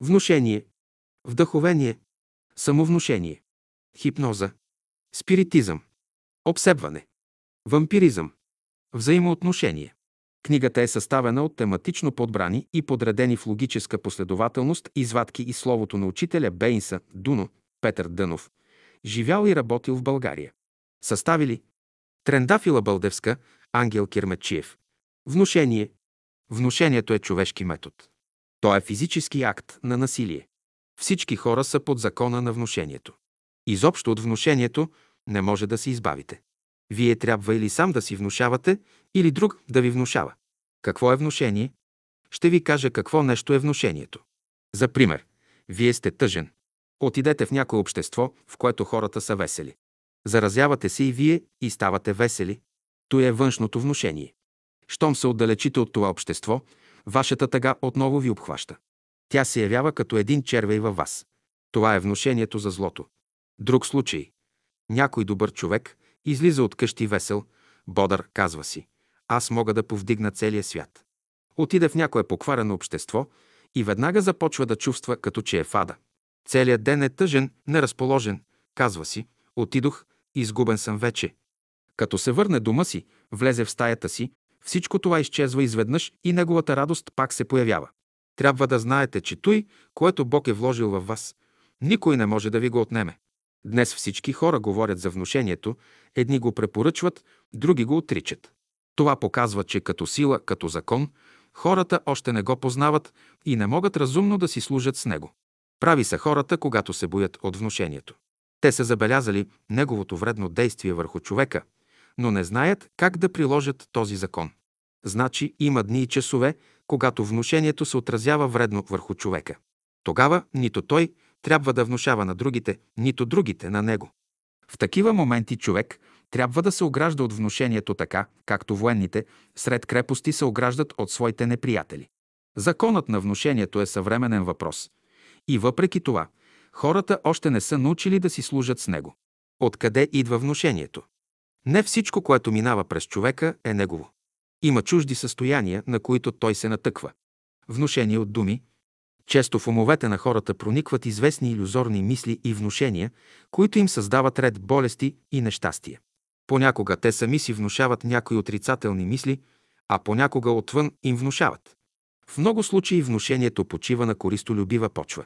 внушение, вдъховение, самовнушение, хипноза, спиритизъм, обсебване, вампиризъм, взаимоотношение. Книгата е съставена от тематично подбрани и подредени в логическа последователност извадки и словото на учителя Бейнса Дуно Петър Дънов, живял и работил в България. Съставили Трендафила Бълдевска, Ангел Кирмечиев. Внушение. Внушението е човешки метод. То е физически акт на насилие. Всички хора са под закона на внушението. Изобщо от внушението не може да се избавите. Вие трябва или сам да си внушавате, или друг да ви внушава. Какво е внушение? Ще ви кажа какво нещо е внушението. За пример, вие сте тъжен. Отидете в някое общество, в което хората са весели. Заразявате се и вие и ставате весели. То е външното внушение. Щом се отдалечите от това общество, вашата тъга отново ви обхваща. Тя се явява като един червей във вас. Това е внушението за злото. Друг случай. Някой добър човек излиза от къщи весел, бодър, казва си. Аз мога да повдигна целия свят. Отиде в някое покварено общество и веднага започва да чувства като че е фада. Целият ден е тъжен, неразположен. Казва си, отидох, изгубен съм вече. Като се върне дома си, влезе в стаята си, всичко това изчезва изведнъж и неговата радост пак се появява. Трябва да знаете, че той, което Бог е вложил във вас, никой не може да ви го отнеме. Днес всички хора говорят за внушението, едни го препоръчват, други го отричат. Това показва, че като сила, като закон, хората още не го познават и не могат разумно да си служат с него. Прави са хората, когато се боят от внушението. Те са забелязали неговото вредно действие върху човека, но не знаят как да приложат този закон. Значи има дни и часове, когато внушението се отразява вредно върху човека. Тогава нито той трябва да внушава на другите, нито другите на него. В такива моменти човек трябва да се огражда от внушението така, както военните сред крепости се ограждат от своите неприятели. Законът на внушението е съвременен въпрос. И въпреки това, хората още не са научили да си служат с него. Откъде идва внушението? Не всичко, което минава през човека, е негово. Има чужди състояния, на които той се натъква. Внушение от думи. Често в умовете на хората проникват известни иллюзорни мисли и внушения, които им създават ред болести и нещастие. Понякога те сами си внушават някои отрицателни мисли, а понякога отвън им внушават. В много случаи внушението почива на користолюбива почва.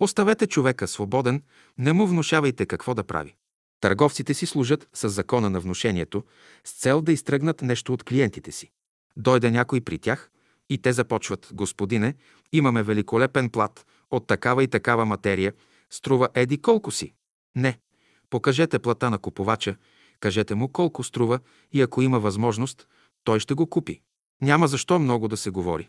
Оставете човека свободен, не му внушавайте какво да прави. Търговците си служат с закона на внушението с цел да изтръгнат нещо от клиентите си. Дойде някой при тях и те започват, господине, имаме великолепен плат от такава и такава материя, струва еди колко си. Не, покажете плата на купувача, кажете му колко струва и ако има възможност, той ще го купи. Няма защо много да се говори.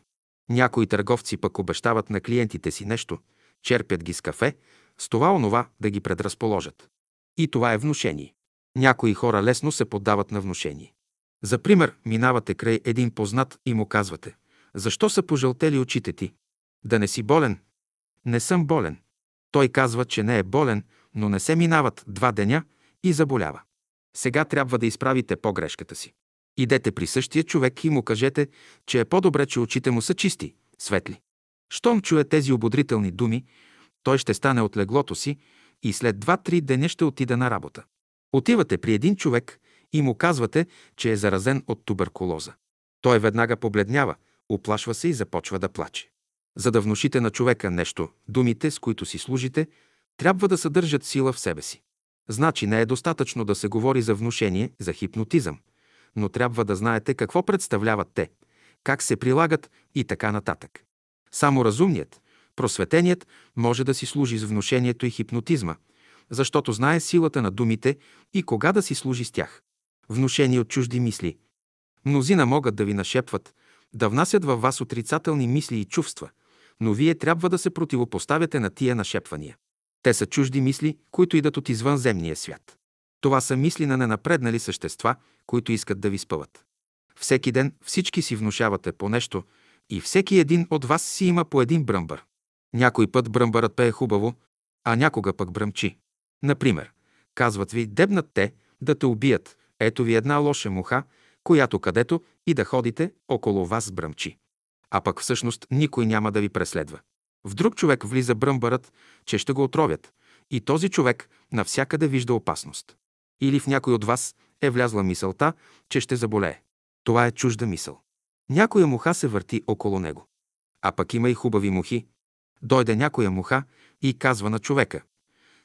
Някои търговци пък обещават на клиентите си нещо, черпят ги с кафе, с това онова да ги предразположат. И това е внушение. Някои хора лесно се поддават на внушение. За пример, минавате край един познат и му казвате «Защо са пожълтели очите ти? Да не си болен?» «Не съм болен». Той казва, че не е болен, но не се минават два деня и заболява. Сега трябва да изправите погрешката си. Идете при същия човек и му кажете, че е по-добре, че очите му са чисти, светли. Щом чуе тези ободрителни думи, той ще стане от леглото си и след два-три деня ще отида на работа. Отивате при един човек и му казвате, че е заразен от туберкулоза. Той веднага побледнява, оплашва се и започва да плаче. За да внушите на човека нещо, думите, с които си служите, трябва да съдържат сила в себе си. Значи не е достатъчно да се говори за внушение, за хипнотизъм, но трябва да знаете какво представляват те, как се прилагат и така нататък. Само разумният, Просветеният може да си служи с внушението и хипнотизма, защото знае силата на думите и кога да си служи с тях. Внушение от чужди мисли. Мнозина могат да ви нашепват, да внасят във вас отрицателни мисли и чувства, но вие трябва да се противопоставяте на тия нашепвания. Те са чужди мисли, които идат от извънземния свят. Това са мисли на ненапреднали същества, които искат да ви спъват. Всеки ден всички си внушавате по нещо и всеки един от вас си има по един бръмбър. Някой път бръмбърът пее хубаво, а някога пък бръмчи. Например, казват ви, дебнат те да те убият. Ето ви една лоша муха, която където и да ходите, около вас бръмчи. А пък всъщност никой няма да ви преследва. В друг човек влиза бръмбарът, че ще го отровят, и този човек навсякъде вижда опасност. Или в някой от вас е влязла мисълта, че ще заболее. Това е чужда мисъл. Някоя муха се върти около него. А пък има и хубави мухи. Дойде някоя муха и казва на човека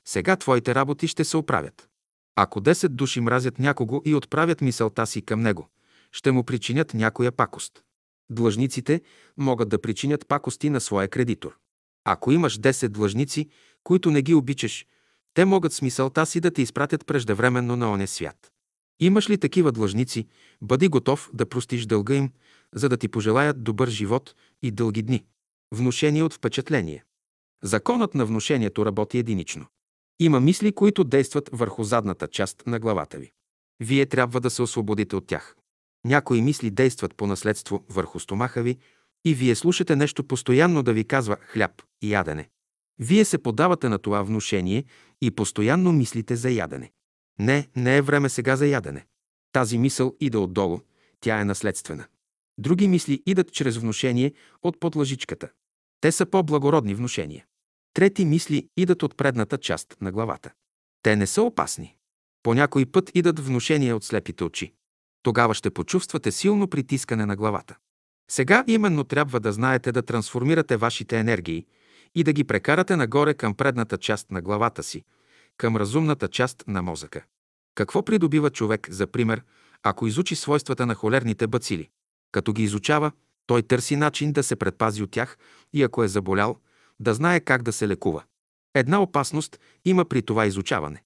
сега твоите работи ще се оправят. Ако 10 души мразят някого и отправят мисълта си към него, ще му причинят някоя пакост. Длъжниците могат да причинят пакости на своя кредитор. Ако имаш 10 длъжници, които не ги обичаш, те могат с мисълта си да те изпратят преждевременно на оня свят. Имаш ли такива длъжници, бъди готов да простиш дълга им, за да ти пожелаят добър живот и дълги дни. Внушение от впечатление. Законът на внушението работи единично. Има мисли, които действат върху задната част на главата ви. Вие трябва да се освободите от тях. Някои мисли действат по наследство върху стомаха ви и вие слушате нещо постоянно да ви казва хляб и ядене. Вие се подавате на това внушение и постоянно мислите за ядене. Не, не е време сега за ядене. Тази мисъл иде отдолу, тя е наследствена. Други мисли идат чрез внушение от подлъжичката. Те са по-благородни внушения. Трети мисли идат от предната част на главата. Те не са опасни. По някой път идат внушения от слепите очи. Тогава ще почувствате силно притискане на главата. Сега именно трябва да знаете да трансформирате вашите енергии и да ги прекарате нагоре към предната част на главата си, към разумната част на мозъка. Какво придобива човек, за пример, ако изучи свойствата на холерните бацили? Като ги изучава, той търси начин да се предпази от тях и ако е заболял, да знае как да се лекува. Една опасност има при това изучаване.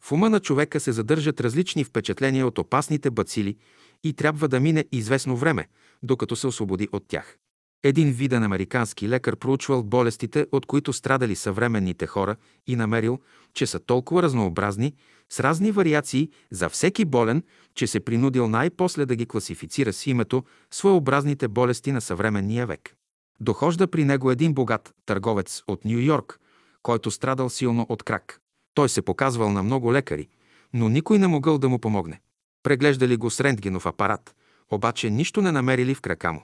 В ума на човека се задържат различни впечатления от опасните бацили и трябва да мине известно време, докато се освободи от тях. Един виден американски лекар проучвал болестите, от които страдали съвременните хора и намерил, че са толкова разнообразни, с разни вариации за всеки болен, че се принудил най-после да ги класифицира с името своеобразните болести на съвременния век. Дохожда при него един богат търговец от Нью Йорк, който страдал силно от крак. Той се показвал на много лекари, но никой не могъл да му помогне. Преглеждали го с рентгенов апарат, обаче нищо не намерили в крака му.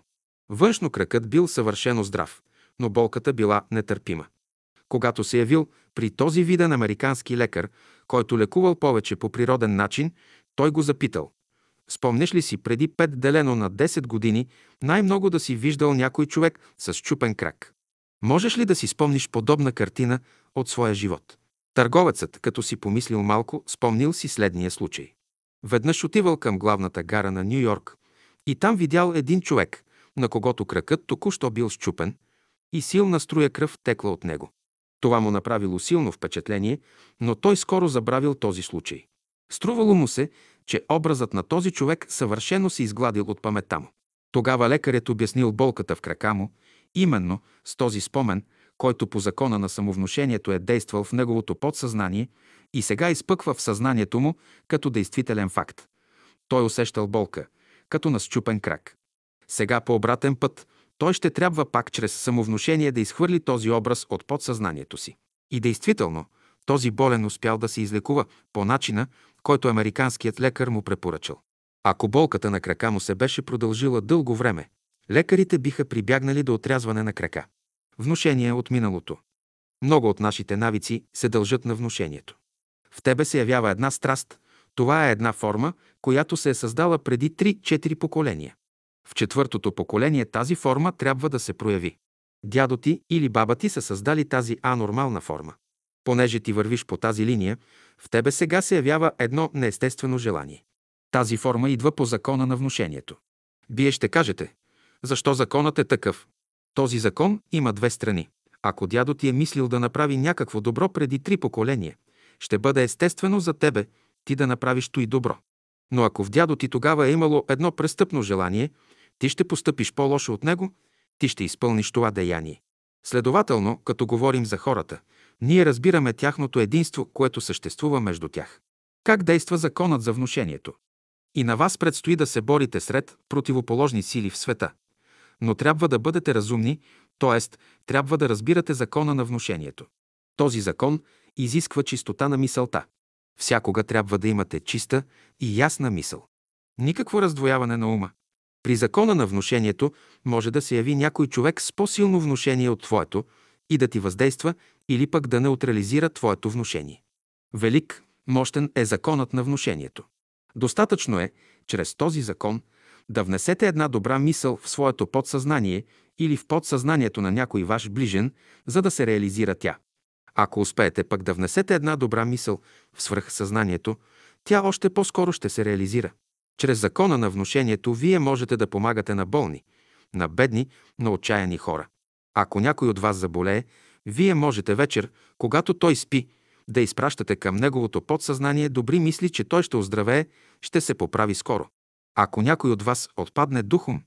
Външно кракът бил съвършено здрав, но болката била нетърпима. Когато се явил при този виден американски лекар, който лекувал повече по природен начин, той го запитал. Спомнеш ли си преди 5 делено на 10 години най-много да си виждал някой човек с чупен крак? Можеш ли да си спомниш подобна картина от своя живот? Търговецът, като си помислил малко, спомнил си следния случай. Веднъж отивал към главната гара на Нью Йорк и там видял един човек, на когото кракът току-що бил щупен и силна струя кръв текла от него. Това му направило силно впечатление, но той скоро забравил този случай. Струвало му се, че образът на този човек съвършено се изгладил от паметта му. Тогава лекарят обяснил болката в крака му, именно с този спомен, който по закона на самовнушението е действал в неговото подсъзнание и сега изпъква в съзнанието му като действителен факт. Той усещал болка, като на счупен крак. Сега по обратен път той ще трябва пак чрез самовнушение да изхвърли този образ от подсъзнанието си. И действително, този болен успял да се излекува по начина, който американският лекар му препоръчал. Ако болката на крака му се беше продължила дълго време, лекарите биха прибягнали до отрязване на крака. Внушение от миналото. Много от нашите навици се дължат на внушението. В тебе се явява една страст. Това е една форма, която се е създала преди 3-4 поколения. В четвъртото поколение тази форма трябва да се прояви. Дядо ти или баба ти са създали тази анормална форма. Понеже ти вървиш по тази линия, в тебе сега се явява едно неестествено желание. Тази форма идва по закона на внушението. Вие ще кажете, защо законът е такъв? Този закон има две страни. Ако дядо ти е мислил да направи някакво добро преди три поколения, ще бъде естествено за тебе ти да направиш то и добро. Но ако в дядо ти тогава е имало едно престъпно желание, ти ще постъпиш по-лошо от него, ти ще изпълниш това деяние. Следователно, като говорим за хората, ние разбираме тяхното единство, което съществува между тях. Как действа законът за внушението? И на вас предстои да се борите сред противоположни сили в света. Но трябва да бъдете разумни, т.е. трябва да разбирате закона на внушението. Този закон изисква чистота на мисълта. Всякога трябва да имате чиста и ясна мисъл. Никакво раздвояване на ума. При закона на внушението може да се яви някой човек с по-силно внушение от твоето и да ти въздейства или пък да неутрализира твоето внушение. Велик, мощен е законът на внушението. Достатъчно е, чрез този закон, да внесете една добра мисъл в своето подсъзнание или в подсъзнанието на някой ваш ближен, за да се реализира тя. Ако успеете пък да внесете една добра мисъл в свръхсъзнанието, тя още по-скоро ще се реализира. Чрез закона на внушението вие можете да помагате на болни, на бедни, на отчаяни хора. Ако някой от вас заболее, вие можете вечер, когато той спи, да изпращате към неговото подсъзнание добри мисли, че той ще оздравее, ще се поправи скоро. Ако някой от вас отпадне духом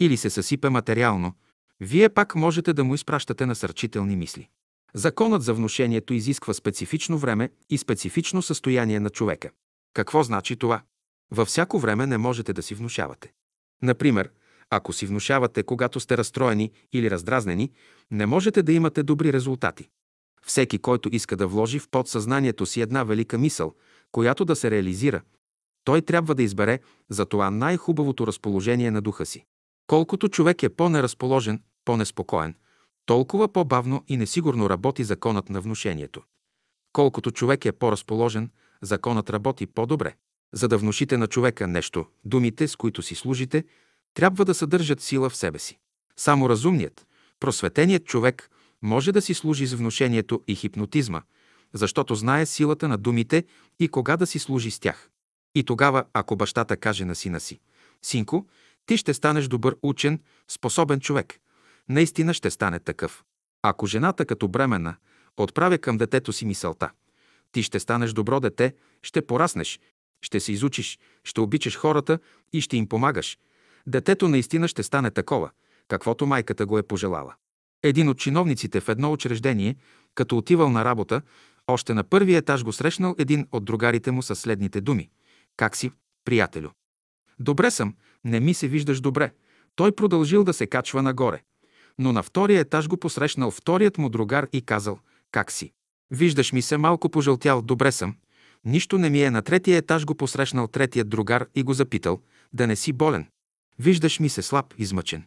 или се съсипе материално, вие пак можете да му изпращате насърчителни мисли. Законът за внушението изисква специфично време и специфично състояние на човека. Какво значи това? Във всяко време не можете да си внушавате. Например, ако си внушавате, когато сте разстроени или раздразнени, не можете да имате добри резултати. Всеки, който иска да вложи в подсъзнанието си една велика мисъл, която да се реализира, той трябва да избере за това най-хубавото разположение на духа си. Колкото човек е по-неразположен, по-неспокоен, толкова по-бавно и несигурно работи законът на внушението. Колкото човек е по-разположен, законът работи по-добре. За да внушите на човека нещо, думите, с които си служите, трябва да съдържат сила в себе си. Само разумният, просветеният човек може да си служи с внушението и хипнотизма, защото знае силата на думите и кога да си служи с тях. И тогава, ако бащата каже на сина си, «Синко, ти ще станеш добър учен, способен човек», наистина ще стане такъв. Ако жената като бремена отправя към детето си мисълта, ти ще станеш добро дете, ще пораснеш, ще се изучиш, ще обичаш хората и ще им помагаш. Детето наистина ще стане такова, каквото майката го е пожелала. Един от чиновниците в едно учреждение, като отивал на работа, още на първия етаж го срещнал един от другарите му със следните думи. Как си, приятелю? Добре съм, не ми се виждаш добре. Той продължил да се качва нагоре. Но на втория етаж го посрещнал вторият му другар и казал, как си? Виждаш ми се малко пожълтял, добре съм. Нищо не ми е. На третия етаж го посрещнал третият другар и го запитал, да не си болен. Виждаш ми се слаб, измъчен.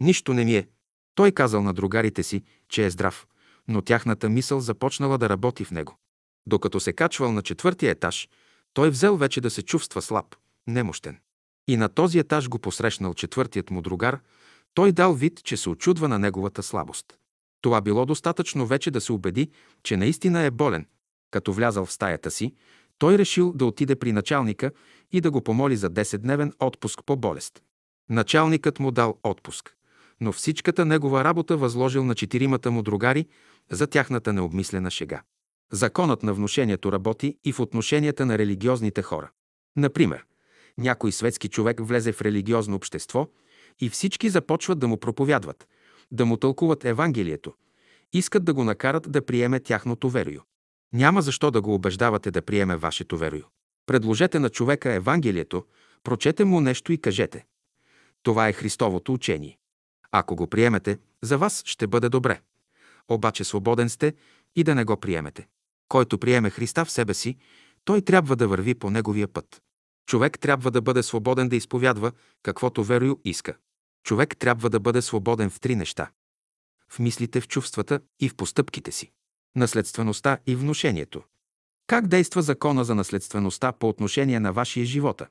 Нищо не ми е. Той казал на другарите си, че е здрав, но тяхната мисъл започнала да работи в него. Докато се качвал на четвъртия етаж, той взел вече да се чувства слаб, немощен. И на този етаж го посрещнал четвъртият му другар, той дал вид, че се очудва на неговата слабост. Това било достатъчно вече да се убеди, че наистина е болен. Като влязал в стаята си, той решил да отиде при началника и да го помоли за 10-дневен отпуск по болест. Началникът му дал отпуск, но всичката негова работа възложил на четиримата му другари за тяхната необмислена шега. Законът на внушението работи и в отношенията на религиозните хора. Например, някой светски човек влезе в религиозно общество и всички започват да му проповядват, да му тълкуват Евангелието, искат да го накарат да приеме тяхното верою. Няма защо да го убеждавате да приеме вашето верою. Предложете на човека Евангелието, прочете му нещо и кажете. Това е Христовото учение. Ако го приемете, за вас ще бъде добре. Обаче свободен сте и да не го приемете. Който приеме Христа в себе си, той трябва да върви по неговия път. Човек трябва да бъде свободен да изповядва каквото верою иска. Човек трябва да бъде свободен в три неща. В мислите, в чувствата и в постъпките си. Наследствеността и внушението. Как действа закона за наследствеността по отношение на вашия живота?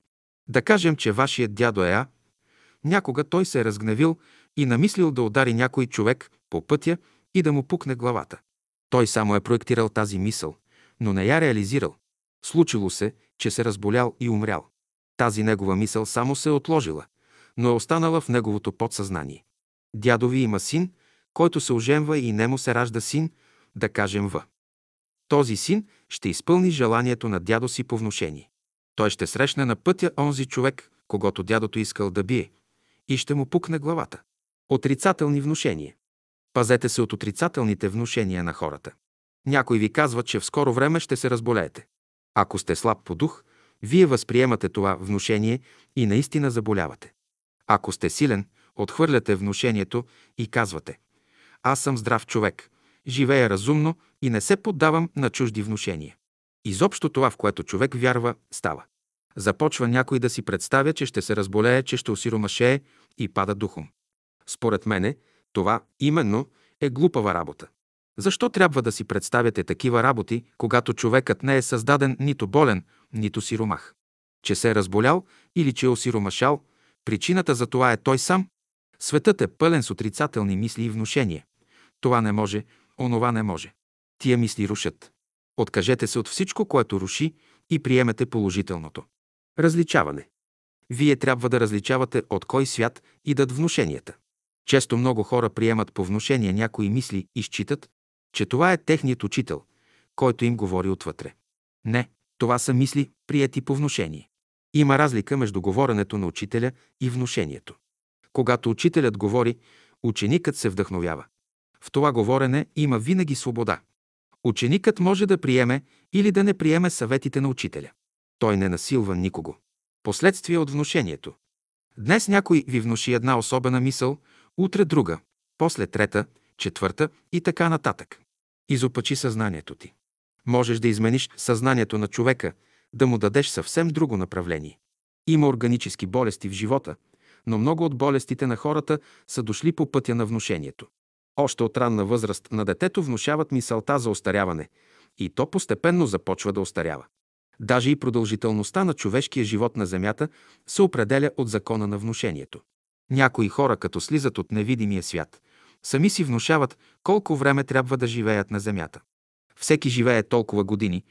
Да кажем, че вашият дядо е А. Някога той се е разгневил и намислил да удари някой човек по пътя и да му пукне главата. Той само е проектирал тази мисъл, но не я реализирал. Случило се, че се разболял и умрял. Тази негова мисъл само се е отложила, но е останала в неговото подсъзнание. Дядови има син, който се оженва и нему се ражда син, да кажем В. Този син ще изпълни желанието на дядо си по внушение. Той ще срещне на пътя онзи човек, когато дядото искал да бие, и ще му пукне главата. Отрицателни внушения. Пазете се от отрицателните внушения на хората. Някой ви казва, че в скоро време ще се разболеете. Ако сте слаб по дух, вие възприемате това внушение и наистина заболявате. Ако сте силен, отхвърляте внушението и казвате Аз съм здрав човек, живея разумно и не се поддавам на чужди внушения. Изобщо това, в което човек вярва, става. Започва някой да си представя, че ще се разболее, че ще осиромашее и пада духом. Според мене, това именно е глупава работа. Защо трябва да си представяте такива работи, когато човекът не е създаден нито болен, нито сиромах? Че се е разболял или че е осиромашал, причината за това е той сам. Светът е пълен с отрицателни мисли и внушения. Това не може, онова не може. Тия мисли рушат. Откажете се от всичко, което руши и приемете положителното. Различаване. Вие трябва да различавате от кой свят идат внушенията. Често много хора приемат по внушение някои мисли и считат, че това е техният учител, който им говори отвътре. Не, това са мисли, прияти по внушение. Има разлика между говоренето на учителя и внушението. Когато учителят говори, ученикът се вдъхновява. В това говорене има винаги свобода. Ученикът може да приеме или да не приеме съветите на учителя. Той не насилва никого. Последствие от внушението. Днес някой ви внуши една особена мисъл, утре друга, после трета, четвърта и така нататък. Изопачи съзнанието ти. Можеш да измениш съзнанието на човека, да му дадеш съвсем друго направление. Има органически болести в живота, но много от болестите на хората са дошли по пътя на внушението. Още от ранна възраст на детето внушават мисълта за остаряване и то постепенно започва да остарява. Даже и продължителността на човешкия живот на Земята се определя от закона на внушението. Някои хора, като слизат от невидимия свят, сами си внушават колко време трябва да живеят на Земята. Всеки живее толкова години,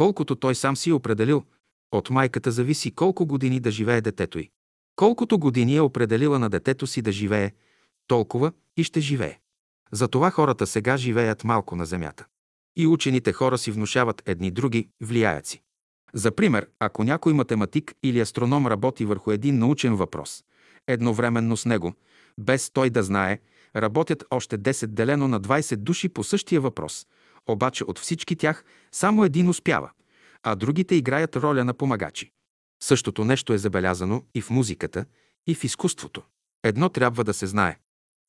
колкото той сам си е определил. От майката зависи колко години да живее детето й. Колкото години е определила на детето си да живее, толкова и ще живее. Затова хората сега живеят малко на Земята. И учените хора си внушават едни други, влияят си. За пример, ако някой математик или астроном работи върху един научен въпрос, едновременно с него, без той да знае, работят още 10 делено на 20 души по същия въпрос, обаче от всички тях само един успява, а другите играят роля на помагачи. Същото нещо е забелязано и в музиката, и в изкуството. Едно трябва да се знае.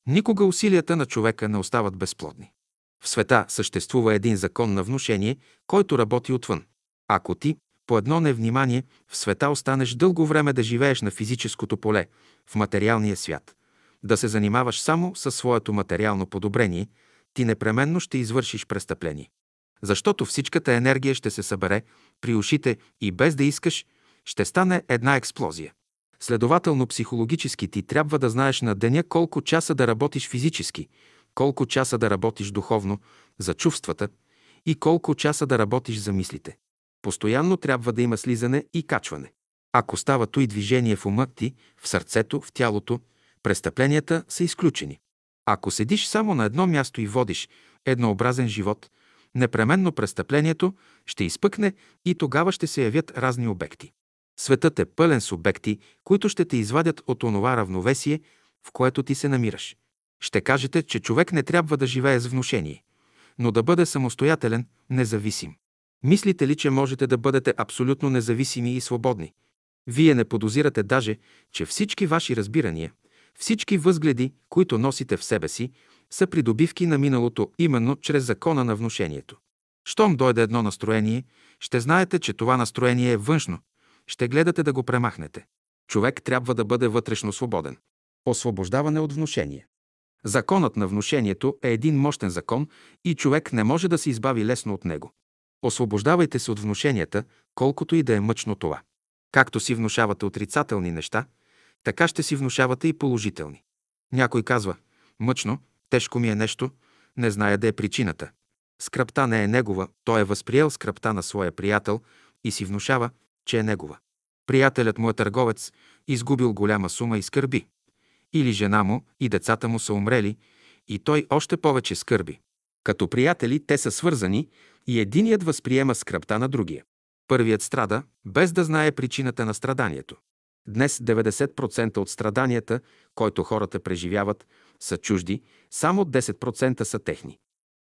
Никога усилията на човека не остават безплодни. В света съществува един закон на внушение, който работи отвън. Ако ти, по едно невнимание, в света останеш дълго време да живееш на физическото поле, в материалния свят, да се занимаваш само със своето материално подобрение, ти непременно ще извършиш престъпление. Защото всичката енергия ще се събере при ушите и без да искаш, ще стане една експлозия. Следователно, психологически ти трябва да знаеш на деня колко часа да работиш физически, колко часа да работиш духовно, за чувствата и колко часа да работиш за мислите. Постоянно трябва да има слизане и качване. Ако става и движение в ума ти, в сърцето, в тялото, престъпленията са изключени. Ако седиш само на едно място и водиш еднообразен живот, непременно престъплението ще изпъкне и тогава ще се явят разни обекти. Светът е пълен с обекти, които ще те извадят от онова равновесие, в което ти се намираш. Ще кажете, че човек не трябва да живее с внушение, но да бъде самостоятелен, независим. Мислите ли, че можете да бъдете абсолютно независими и свободни? Вие не подозирате даже, че всички ваши разбирания, всички възгледи, които носите в себе си, са придобивки на миналото именно чрез закона на внушението. Щом дойде едно настроение, ще знаете, че това настроение е външно, ще гледате да го премахнете. Човек трябва да бъде вътрешно свободен. Освобождаване от внушение. Законът на внушението е един мощен закон и човек не може да се избави лесно от него. Освобождавайте се от внушенията, колкото и да е мъчно това. Както си внушавате отрицателни неща, така ще си внушавате и положителни. Някой казва, мъчно, тежко ми е нещо, не зная да е причината. Скръпта не е негова, той е възприел скръпта на своя приятел и си внушава, че е негова. Приятелят му е търговец, изгубил голяма сума и скърби. Или жена му и децата му са умрели и той още повече скърби. Като приятели те са свързани и единият възприема скръпта на другия. Първият страда, без да знае причината на страданието. Днес 90% от страданията, които хората преживяват, са чужди, само 10% са техни.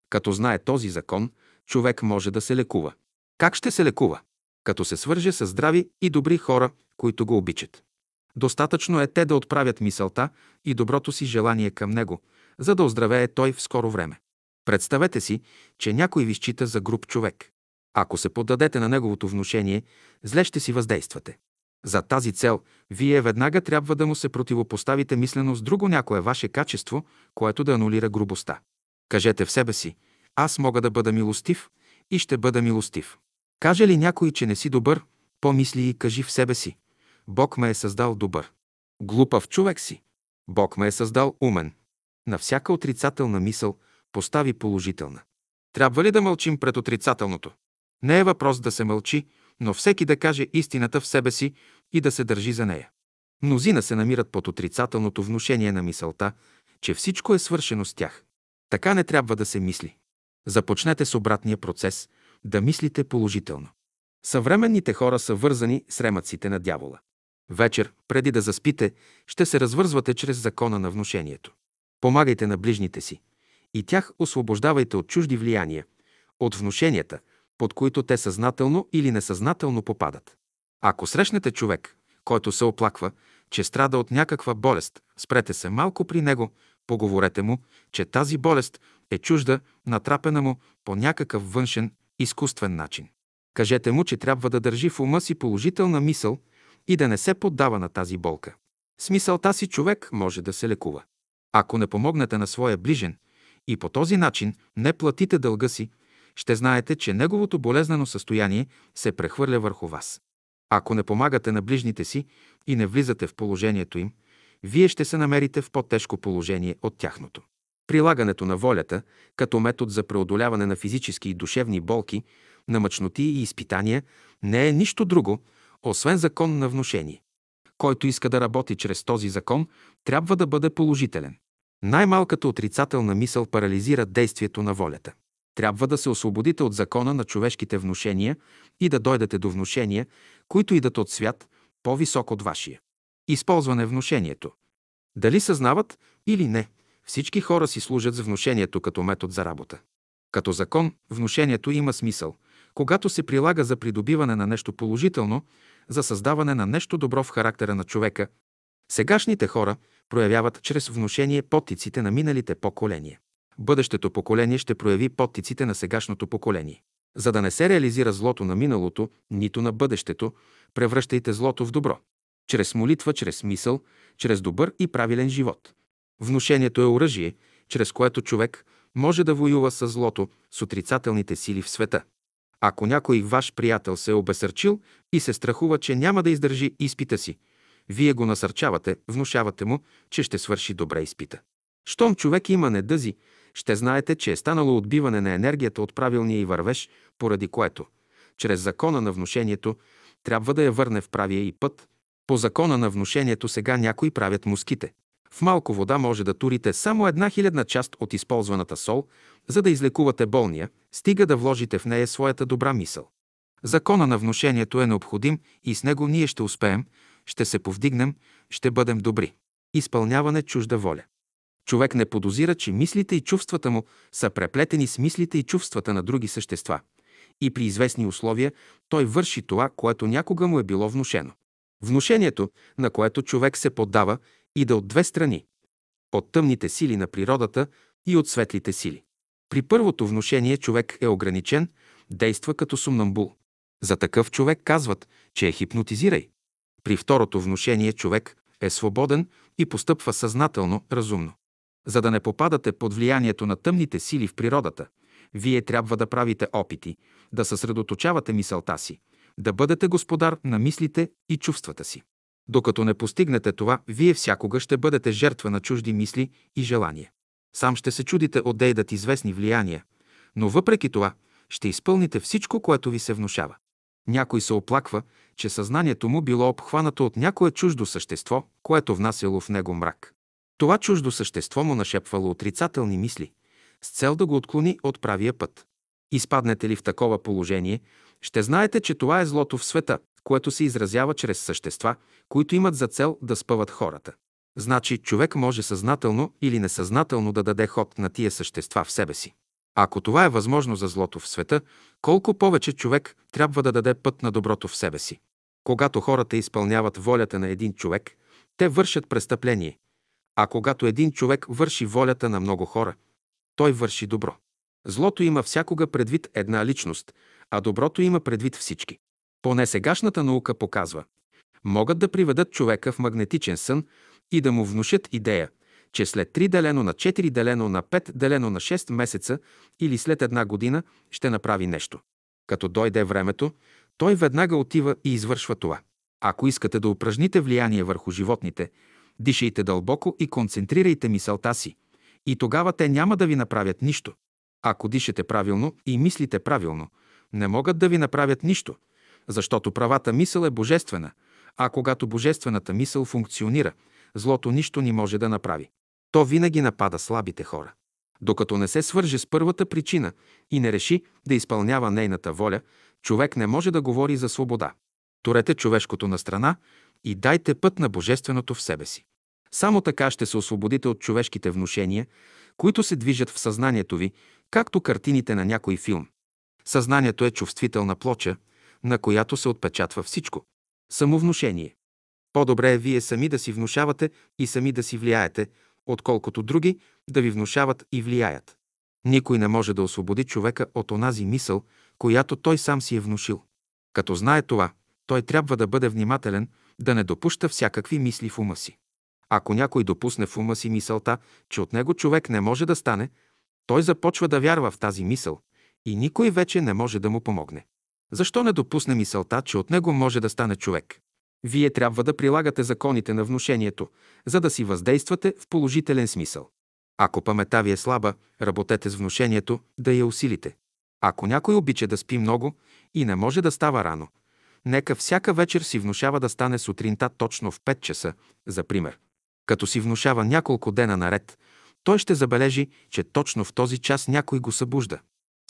Като знае този закон, човек може да се лекува. Как ще се лекува? Като се свърже с здрави и добри хора, които го обичат. Достатъчно е те да отправят мисълта и доброто си желание към него, за да оздравее той в скоро време. Представете си, че някой ви счита за груб човек. Ако се поддадете на неговото внушение, зле ще си въздействате. За тази цел, вие веднага трябва да му се противопоставите мислено с друго някое ваше качество, което да анулира грубостта. Кажете в себе си, аз мога да бъда милостив и ще бъда милостив. Каже ли някой, че не си добър, помисли и кажи в себе си. Бог ме е създал добър. Глупав човек си. Бог ме е създал умен. На всяка отрицателна мисъл постави положителна. Трябва ли да мълчим пред отрицателното? Не е въпрос да се мълчи, но всеки да каже истината в себе си и да се държи за нея. Мнозина се намират под отрицателното внушение на мисълта, че всичко е свършено с тях. Така не трябва да се мисли. Започнете с обратния процес – да мислите положително. Съвременните хора са вързани с ремъците на дявола. Вечер, преди да заспите, ще се развързвате чрез закона на внушението. Помагайте на ближните си и тях освобождавайте от чужди влияния, от внушенията, под които те съзнателно или несъзнателно попадат. Ако срещнете човек, който се оплаква, че страда от някаква болест, спрете се малко при него, поговорете му, че тази болест е чужда, натрапена му по някакъв външен, изкуствен начин. Кажете му, че трябва да държи в ума си положителна мисъл и да не се поддава на тази болка. С мисълта си човек може да се лекува. Ако не помогнете на своя ближен и по този начин не платите дълга си, ще знаете, че неговото болезнено състояние се прехвърля върху вас. Ако не помагате на ближните си и не влизате в положението им, вие ще се намерите в по-тежко положение от тяхното. Прилагането на волята като метод за преодоляване на физически и душевни болки, на мъчноти и изпитания не е нищо друго, освен закон на внушение. Който иска да работи чрез този закон, трябва да бъде положителен. Най-малката отрицателна мисъл парализира действието на волята. Трябва да се освободите от закона на човешките внушения и да дойдете до внушения, които идат от свят, по-висок от вашия. Използване внушението. Дали съзнават или не, всички хора си служат с внушението като метод за работа. Като закон, внушението има смисъл, когато се прилага за придобиване на нещо положително, за създаване на нещо добро в характера на човека. Сегашните хора проявяват чрез внушение потиците на миналите поколения. Бъдещето поколение ще прояви подтиците на сегашното поколение. За да не се реализира злото на миналото, нито на бъдещето, превръщайте злото в добро. Чрез молитва, чрез мисъл, чрез добър и правилен живот. Внушението е оръжие, чрез което човек може да воюва с злото, с отрицателните сили в света. Ако някой ваш приятел се е обесърчил и се страхува, че няма да издържи изпита си, вие го насърчавате, внушавате му, че ще свърши добре изпита. Щом човек има недъзи, ще знаете, че е станало отбиване на енергията от правилния и вървеж, поради което, чрез закона на внушението, трябва да я върне в правия и път. По закона на внушението сега някои правят муските. В малко вода може да турите само една хилядна част от използваната сол, за да излекувате болния, стига да вложите в нея своята добра мисъл. Закона на внушението е необходим и с него ние ще успеем, ще се повдигнем, ще бъдем добри. Изпълняване чужда воля. Човек не подозира, че мислите и чувствата му са преплетени с мислите и чувствата на други същества. И при известни условия той върши това, което някога му е било внушено. Внушението, на което човек се поддава, иде от две страни – от тъмните сили на природата и от светлите сили. При първото внушение човек е ограничен, действа като сумнамбул. За такъв човек казват, че е хипнотизирай. При второто внушение човек е свободен и постъпва съзнателно, разумно. За да не попадате под влиянието на тъмните сили в природата, вие трябва да правите опити, да съсредоточавате мисълта си, да бъдете господар на мислите и чувствата си. Докато не постигнете това, вие всякога ще бъдете жертва на чужди мисли и желания. Сам ще се чудите отдейдат известни влияния, но въпреки това ще изпълните всичко, което ви се внушава. Някой се оплаква, че съзнанието му било обхванато от някое чуждо същество, което внасяло в него мрак. Това чуждо същество му нашепвало отрицателни мисли, с цел да го отклони от правия път. Изпаднете ли в такова положение, ще знаете, че това е злото в света, което се изразява чрез същества, които имат за цел да спъват хората. Значи човек може съзнателно или несъзнателно да даде ход на тия същества в себе си. Ако това е възможно за злото в света, колко повече човек трябва да даде път на доброто в себе си. Когато хората изпълняват волята на един човек, те вършат престъпление, а когато един човек върши волята на много хора, той върши добро. Злото има всякога предвид една личност, а доброто има предвид всички. Поне сегашната наука показва. Могат да приведат човека в магнетичен сън и да му внушат идея, че след 3 делено на 4 делено на 5 делено на 6 месеца или след една година ще направи нещо. Като дойде времето, той веднага отива и извършва това. Ако искате да упражните влияние върху животните, дишайте дълбоко и концентрирайте мисълта си. И тогава те няма да ви направят нищо. Ако дишате правилно и мислите правилно, не могат да ви направят нищо, защото правата мисъл е божествена, а когато божествената мисъл функционира, злото нищо ни може да направи. То винаги напада слабите хора. Докато не се свърже с първата причина и не реши да изпълнява нейната воля, човек не може да говори за свобода. Турете човешкото на страна и дайте път на божественото в себе си. Само така ще се освободите от човешките внушения, които се движат в съзнанието ви, както картините на някой филм. Съзнанието е чувствителна плоча, на която се отпечатва всичко. Самовнушение. По-добре е вие сами да си внушавате и сами да си влияете, отколкото други да ви внушават и влияят. Никой не може да освободи човека от онази мисъл, която той сам си е внушил. Като знае това, той трябва да бъде внимателен, да не допуща всякакви мисли в ума си. Ако някой допусне в ума си мисълта, че от него човек не може да стане, той започва да вярва в тази мисъл и никой вече не може да му помогне. Защо не допусне мисълта, че от него може да стане човек? Вие трябва да прилагате законите на внушението, за да си въздействате в положителен смисъл. Ако памета ви е слаба, работете с внушението да я усилите. Ако някой обича да спи много и не може да става рано, нека всяка вечер си внушава да стане сутринта точно в 5 часа, за пример. Като си внушава няколко дена наред, той ще забележи, че точно в този час някой го събужда.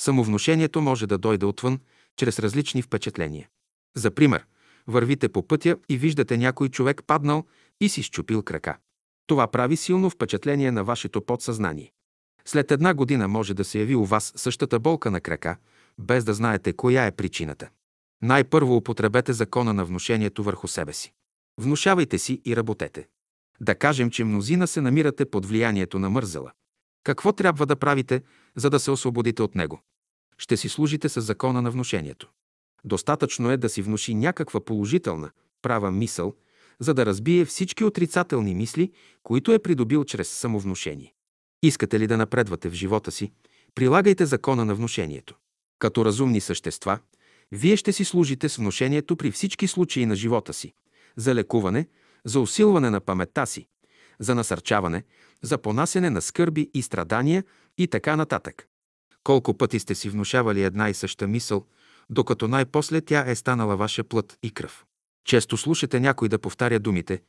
Самовнушението може да дойде отвън, чрез различни впечатления. За пример, вървите по пътя и виждате някой човек паднал и си щупил крака. Това прави силно впечатление на вашето подсъзнание. След една година може да се яви у вас същата болка на крака, без да знаете коя е причината. Най-първо употребете закона на внушението върху себе си. Внушавайте си и работете. Да кажем, че мнозина се намирате под влиянието на мързела. Какво трябва да правите, за да се освободите от него? Ще си служите с закона на внушението. Достатъчно е да си внуши някаква положителна, права мисъл, за да разбие всички отрицателни мисли, които е придобил чрез самовнушение. Искате ли да напредвате в живота си, прилагайте закона на внушението. Като разумни същества, вие ще си служите с внушението при всички случаи на живота си – за лекуване, за усилване на паметта си, за насърчаване, за понасене на скърби и страдания и така нататък. Колко пъти сте си внушавали една и съща мисъл, докато най-после тя е станала ваша плът и кръв. Често слушате някой да повтаря думите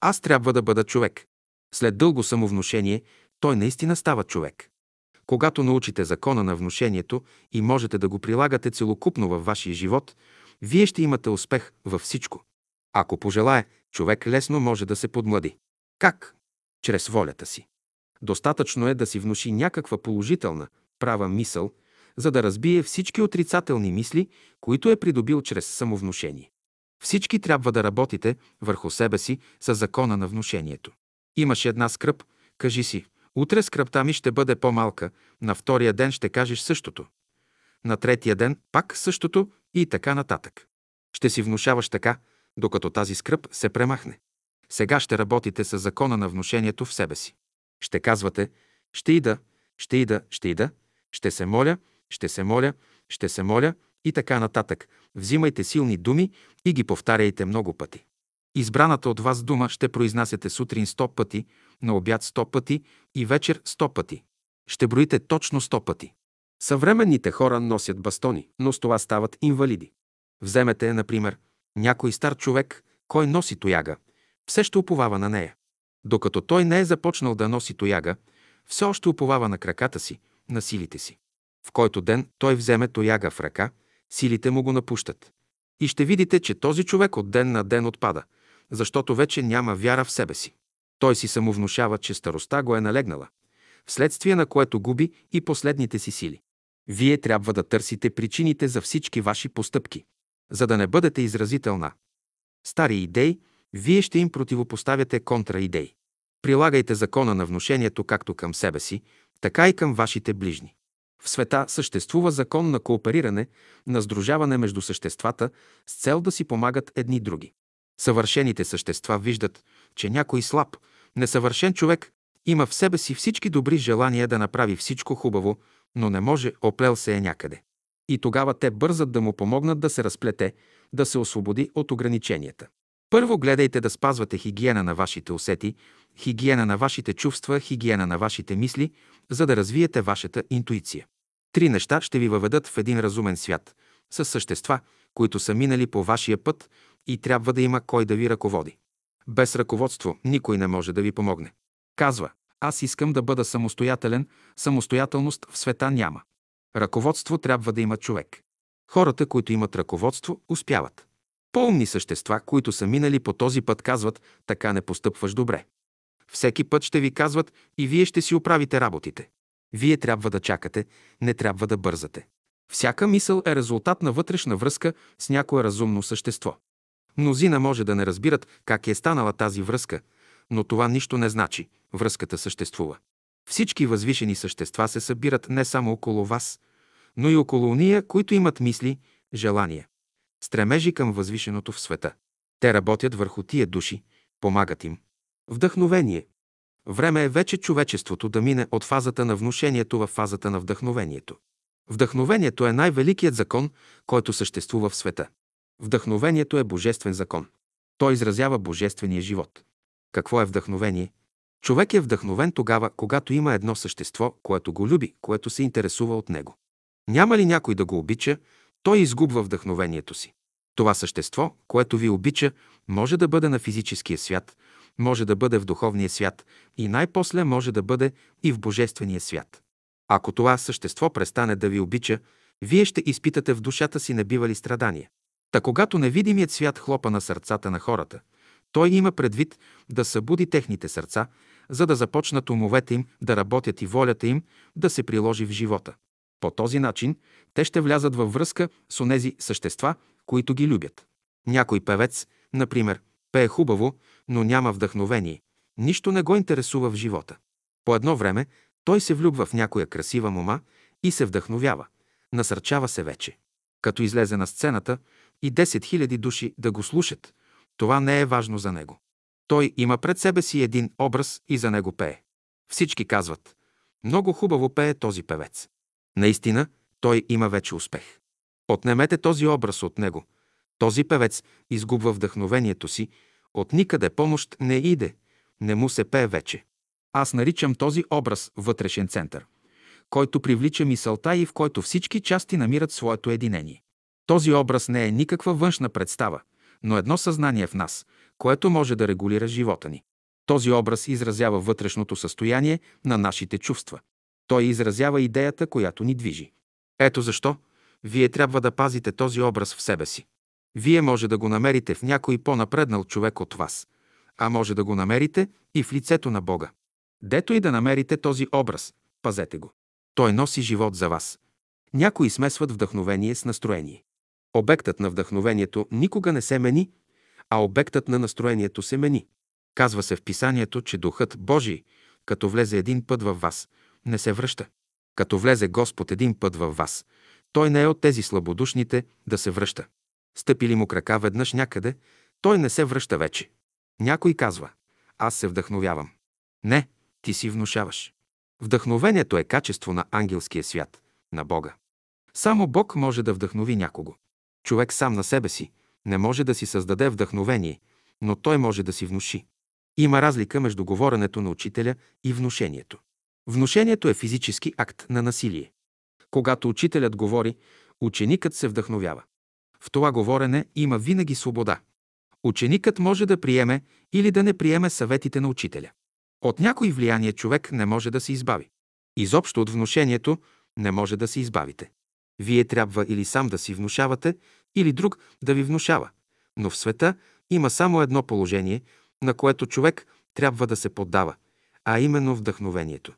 «Аз трябва да бъда човек». След дълго самовнушение той наистина става човек. Когато научите закона на внушението и можете да го прилагате целокупно във вашия живот, вие ще имате успех във всичко. Ако пожелае, човек лесно може да се подмлади. Как? Чрез волята си. Достатъчно е да си внуши някаква положителна, права мисъл, за да разбие всички отрицателни мисли, които е придобил чрез самовнушение. Всички трябва да работите върху себе си с закона на внушението. Имаш една скръп, кажи си, утре скръпта ми ще бъде по-малка, на втория ден ще кажеш същото. На третия ден пак същото и така нататък. Ще си внушаваш така, докато тази скръп се премахне. Сега ще работите с закона на внушението в себе си. Ще казвате, ще ида, ще ида, ще ида, ще се моля, ще се моля, ще се моля и така нататък. Взимайте силни думи и ги повтаряйте много пъти. Избраната от вас дума ще произнасяте сутрин сто пъти, на обяд сто пъти и вечер сто пъти. Ще броите точно сто пъти. Съвременните хора носят бастони, но с това стават инвалиди. Вземете, например, някой стар човек, кой носи тояга, все ще уповава на нея. Докато той не е започнал да носи тояга, все още уповава на краката си, на силите си. В който ден той вземе тояга в ръка, силите му го напущат. И ще видите, че този човек от ден на ден отпада, защото вече няма вяра в себе си. Той си самовнушава, че староста го е налегнала, вследствие на което губи и последните си сили. Вие трябва да търсите причините за всички ваши постъпки. За да не бъдете изразителна. Стари идеи, вие ще им противопоставяте контраидеи. Прилагайте закона на внушението както към себе си, така и към вашите ближни. В света съществува закон на коопериране, на сдружаване между съществата с цел да си помагат едни други. Съвършените същества виждат, че някой слаб, несъвършен човек Има в себе си всички добри желания да направи всичко хубаво, но не може, оплел се е някъде. И тогава те бързат да му помогнат да се разплете, да се освободи от ограниченията. Първо гледайте да спазвате хигиена на вашите усети, хигиена на вашите чувства, хигиена на вашите мисли, за да развиете вашата интуиция. Три неща ще ви въведат в един разумен свят, с същества, които са минали по вашия път и трябва да има кой да ви ръководи. Без ръководство никой не може да ви помогне. Казва, аз искам да бъда самостоятелен, самостоятелност в света няма. Ръководство трябва да има човек. Хората, които имат ръководство, успяват. По-умни същества, които са минали по този път, казват, така не постъпваш добре. Всеки път ще ви казват и вие ще си оправите работите. Вие трябва да чакате, не трябва да бързате. Всяка мисъл е резултат на вътрешна връзка с някое разумно същество. Мнозина може да не разбират как е станала тази връзка, но това нищо не значи. Връзката съществува. Всички възвишени същества се събират не само около вас, но и около уния, които имат мисли, желания, стремежи към възвишеното в света. Те работят върху тия души, помагат им. Вдъхновение. Време е вече човечеството да мине от фазата на внушението в фазата на вдъхновението. Вдъхновението е най-великият закон, който съществува в света. Вдъхновението е божествен закон. Той изразява божествения живот. Какво е вдъхновение? Човек е вдъхновен тогава, когато има едно същество, което го люби, което се интересува от него. Няма ли някой да го обича, той изгубва вдъхновението си. Това същество, което ви обича, може да бъде на физическия свят, може да бъде в духовния свят и най-после може да бъде и в божествения свят. Ако това същество престане да ви обича, вие ще изпитате в душата си небивали страдания. Та когато невидимият свят хлопа на сърцата на хората, той има предвид да събуди техните сърца, за да започнат умовете им да работят и волята им да се приложи в живота. По този начин те ще влязат във връзка с онези същества, които ги любят. Някой певец, например, пее хубаво, но няма вдъхновение. Нищо не го интересува в живота. По едно време той се влюбва в някоя красива мома и се вдъхновява. Насърчава се вече. Като излезе на сцената и 10 000 души да го слушат, това не е важно за него. Той има пред себе си един образ и за него пее. Всички казват, много хубаво пее този певец. Наистина, той има вече успех. Отнемете този образ от него. Този певец изгубва вдъхновението си, от никъде помощ не иде, не му се пее вече. Аз наричам този образ вътрешен център, който привлича мисълта и в който всички части намират своето единение. Този образ не е никаква външна представа, но едно съзнание в нас, което може да регулира живота ни. Този образ изразява вътрешното състояние на нашите чувства. Той изразява идеята, която ни движи. Ето защо вие трябва да пазите този образ в себе си. Вие може да го намерите в някой по-напреднал човек от вас, а може да го намерите и в лицето на Бога. Дето и да намерите този образ, пазете го. Той носи живот за вас. Някои смесват вдъхновение с настроение. Обектът на вдъхновението никога не се мени, а обектът на настроението се мени. Казва се в писанието, че Духът Божий, като влезе един път във вас, не се връща. Като влезе Господ един път във вас, той не е от тези слабодушните да се връща. Стъпили му крака веднъж някъде, той не се връща вече. Някой казва, аз се вдъхновявам. Не, ти си внушаваш. Вдъхновението е качество на ангелския свят, на Бога. Само Бог може да вдъхнови някого. Човек сам на себе си не може да си създаде вдъхновение, но той може да си внуши. Има разлика между говоренето на учителя и внушението. Внушението е физически акт на насилие. Когато учителят говори, ученикът се вдъхновява. В това говорене има винаги свобода. Ученикът може да приеме или да не приеме съветите на учителя. От някой влияние човек не може да се избави. Изобщо от внушението не може да се избавите. Вие трябва или сам да си внушавате, или друг да ви внушава. Но в света има само едно положение, на което човек трябва да се поддава, а именно вдъхновението.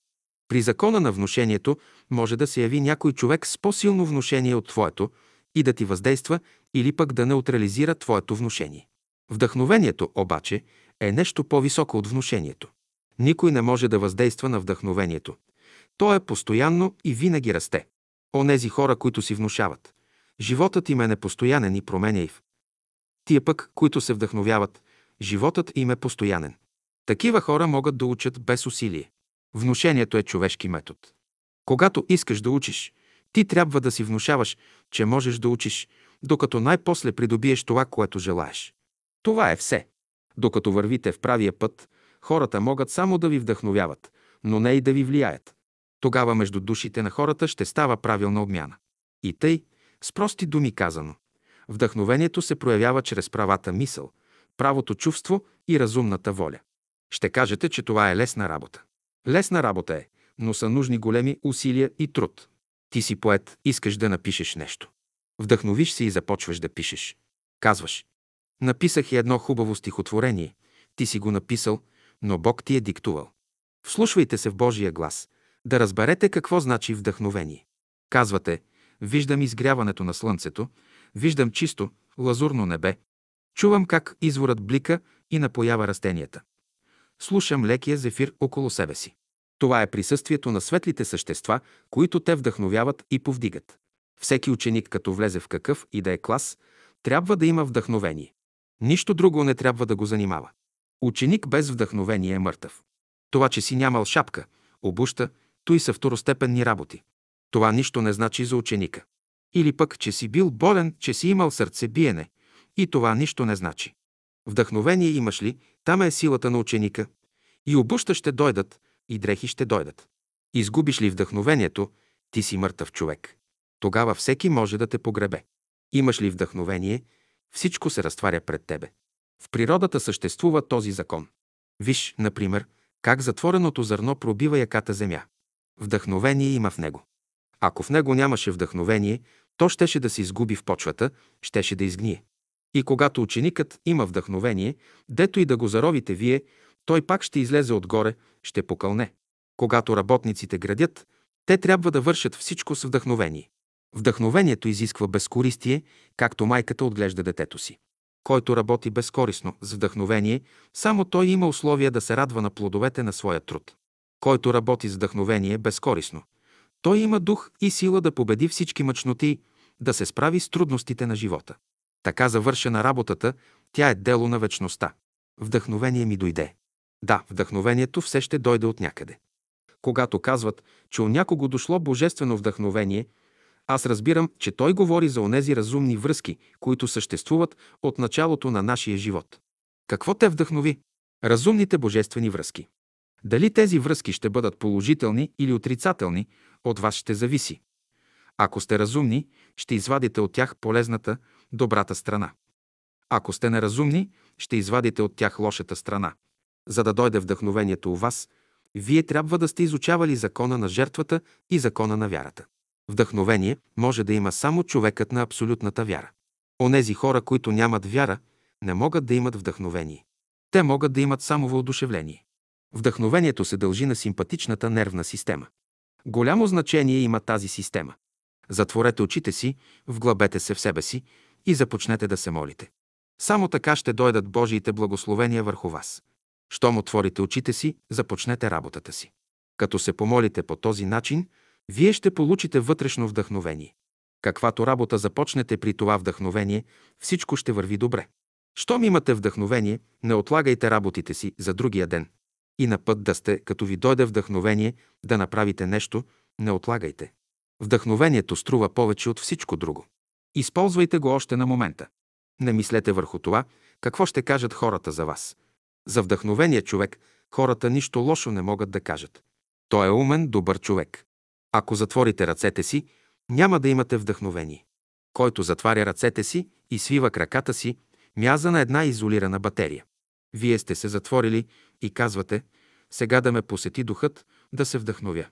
При закона на внушението може да се яви някой човек с по-силно внушение от твоето и да ти въздейства или пък да неутрализира твоето внушение. Вдъхновението обаче е нещо по-високо от внушението. Никой не може да въздейства на вдъхновението. То е постоянно и винаги расте. Онези хора, които си внушават. Животът им е непостоянен и променяйв. Тия пък, които се вдъхновяват, животът им е постоянен. Такива хора могат да учат без усилие. Внушението е човешки метод. Когато искаш да учиш, ти трябва да си внушаваш, че можеш да учиш, докато най-после придобиеш това, което желаеш. Това е все. Докато вървите в правия път, хората могат само да ви вдъхновяват, но не и да ви влияят. Тогава между душите на хората ще става правилна обмяна. И тъй, с прости думи казано, вдъхновението се проявява чрез правата мисъл, правото чувство и разумната воля. Ще кажете, че това е лесна работа. Лесна работа е, но са нужни големи усилия и труд. Ти си поет, искаш да напишеш нещо. Вдъхновиш се и започваш да пишеш. Казваш, написах едно хубаво стихотворение. Ти си го написал, но Бог ти е диктувал. Вслушвайте се в Божия глас, да разберете какво значи вдъхновение. Казвате, виждам изгряването на слънцето, виждам чисто, лазурно небе, чувам как изворът блика и напоява растенията. Слушам лекия зефир около себе си. Това е присъствието на светлите същества, които те вдъхновяват и повдигат. Всеки ученик, като влезе в какъв и да е клас, трябва да има вдъхновение. Нищо друго не трябва да го занимава. Ученик без вдъхновение е мъртъв. Това, че си нямал шапка, обуща, той са второстепенни работи. Това нищо не значи за ученика. Или пък, че си бил болен, че си имал сърцебиене. И това нищо не значи. Вдъхновение имаш ли, там е силата на ученика. И обуща ще дойдат, и дрехи ще дойдат. Изгубиш ли вдъхновението, ти си мъртъв човек. Тогава всеки може да те погребе. Имаш ли вдъхновение, всичко се разтваря пред тебе. В природата съществува този закон. Виж, например, как затвореното зърно пробива яката земя. Вдъхновение има в него. Ако в него нямаше вдъхновение, то щеше да се изгуби в почвата, щеше да изгние. И когато ученикът има вдъхновение, дето и да го заровите вие, той пак ще излезе отгоре, ще покълне. Когато работниците градят, те трябва да вършат всичко с вдъхновение. Вдъхновението изисква безкористие, както майката отглежда детето си. Който работи безкорисно, с вдъхновение, само той има условия да се радва на плодовете на своя труд. Който работи с вдъхновение безкорисно, той има дух и сила да победи всички мъчноти, да се справи с трудностите на живота. Така завършена работата, тя е дело на вечността. Вдъхновение ми дойде. Да, вдъхновението все ще дойде от някъде. Когато казват, че у някого дошло божествено вдъхновение, аз разбирам, че той говори за онези разумни връзки, които съществуват от началото на нашия живот. Какво те вдъхнови? Разумните божествени връзки. Дали тези връзки ще бъдат положителни или отрицателни, от вас ще зависи. Ако сте разумни, ще извадите от тях полезната, добрата страна. Ако сте неразумни, ще извадите от тях лошата страна. За да дойде вдъхновението у вас, вие трябва да сте изучавали закона на жертвата и закона на вярата. Вдъхновение може да има само човекът на абсолютната вяра. Онези хора, които нямат вяра, не могат да имат вдъхновение. Те могат да имат само въодушевление. Вдъхновението се дължи на симпатичната нервна система. Голямо значение има тази система. Затворете очите си, вглъбете се в себе си и започнете да се молите. Само така ще дойдат Божиите благословения върху вас. Щом отворите очите си, започнете работата си. Като се помолите по този начин, вие ще получите вътрешно вдъхновение. Каквато работа започнете при това вдъхновение, всичко ще върви добре. Щом имате вдъхновение, не отлагайте работите си за другия ден. И на път да сте, като ви дойде вдъхновение да направите нещо, не отлагайте. Вдъхновението струва повече от всичко друго. Използвайте го още на момента. Не мислете върху това, какво ще кажат хората за вас. За вдъхновения човек хората нищо лошо не могат да кажат. Той е умен, добър човек. Ако затворите ръцете си, няма да имате вдъхновение. Който затваря ръцете си и свива краката си, мяза на една изолирана батерия. Вие сте се затворили и казвате, сега да ме посети духът, да се вдъхновя.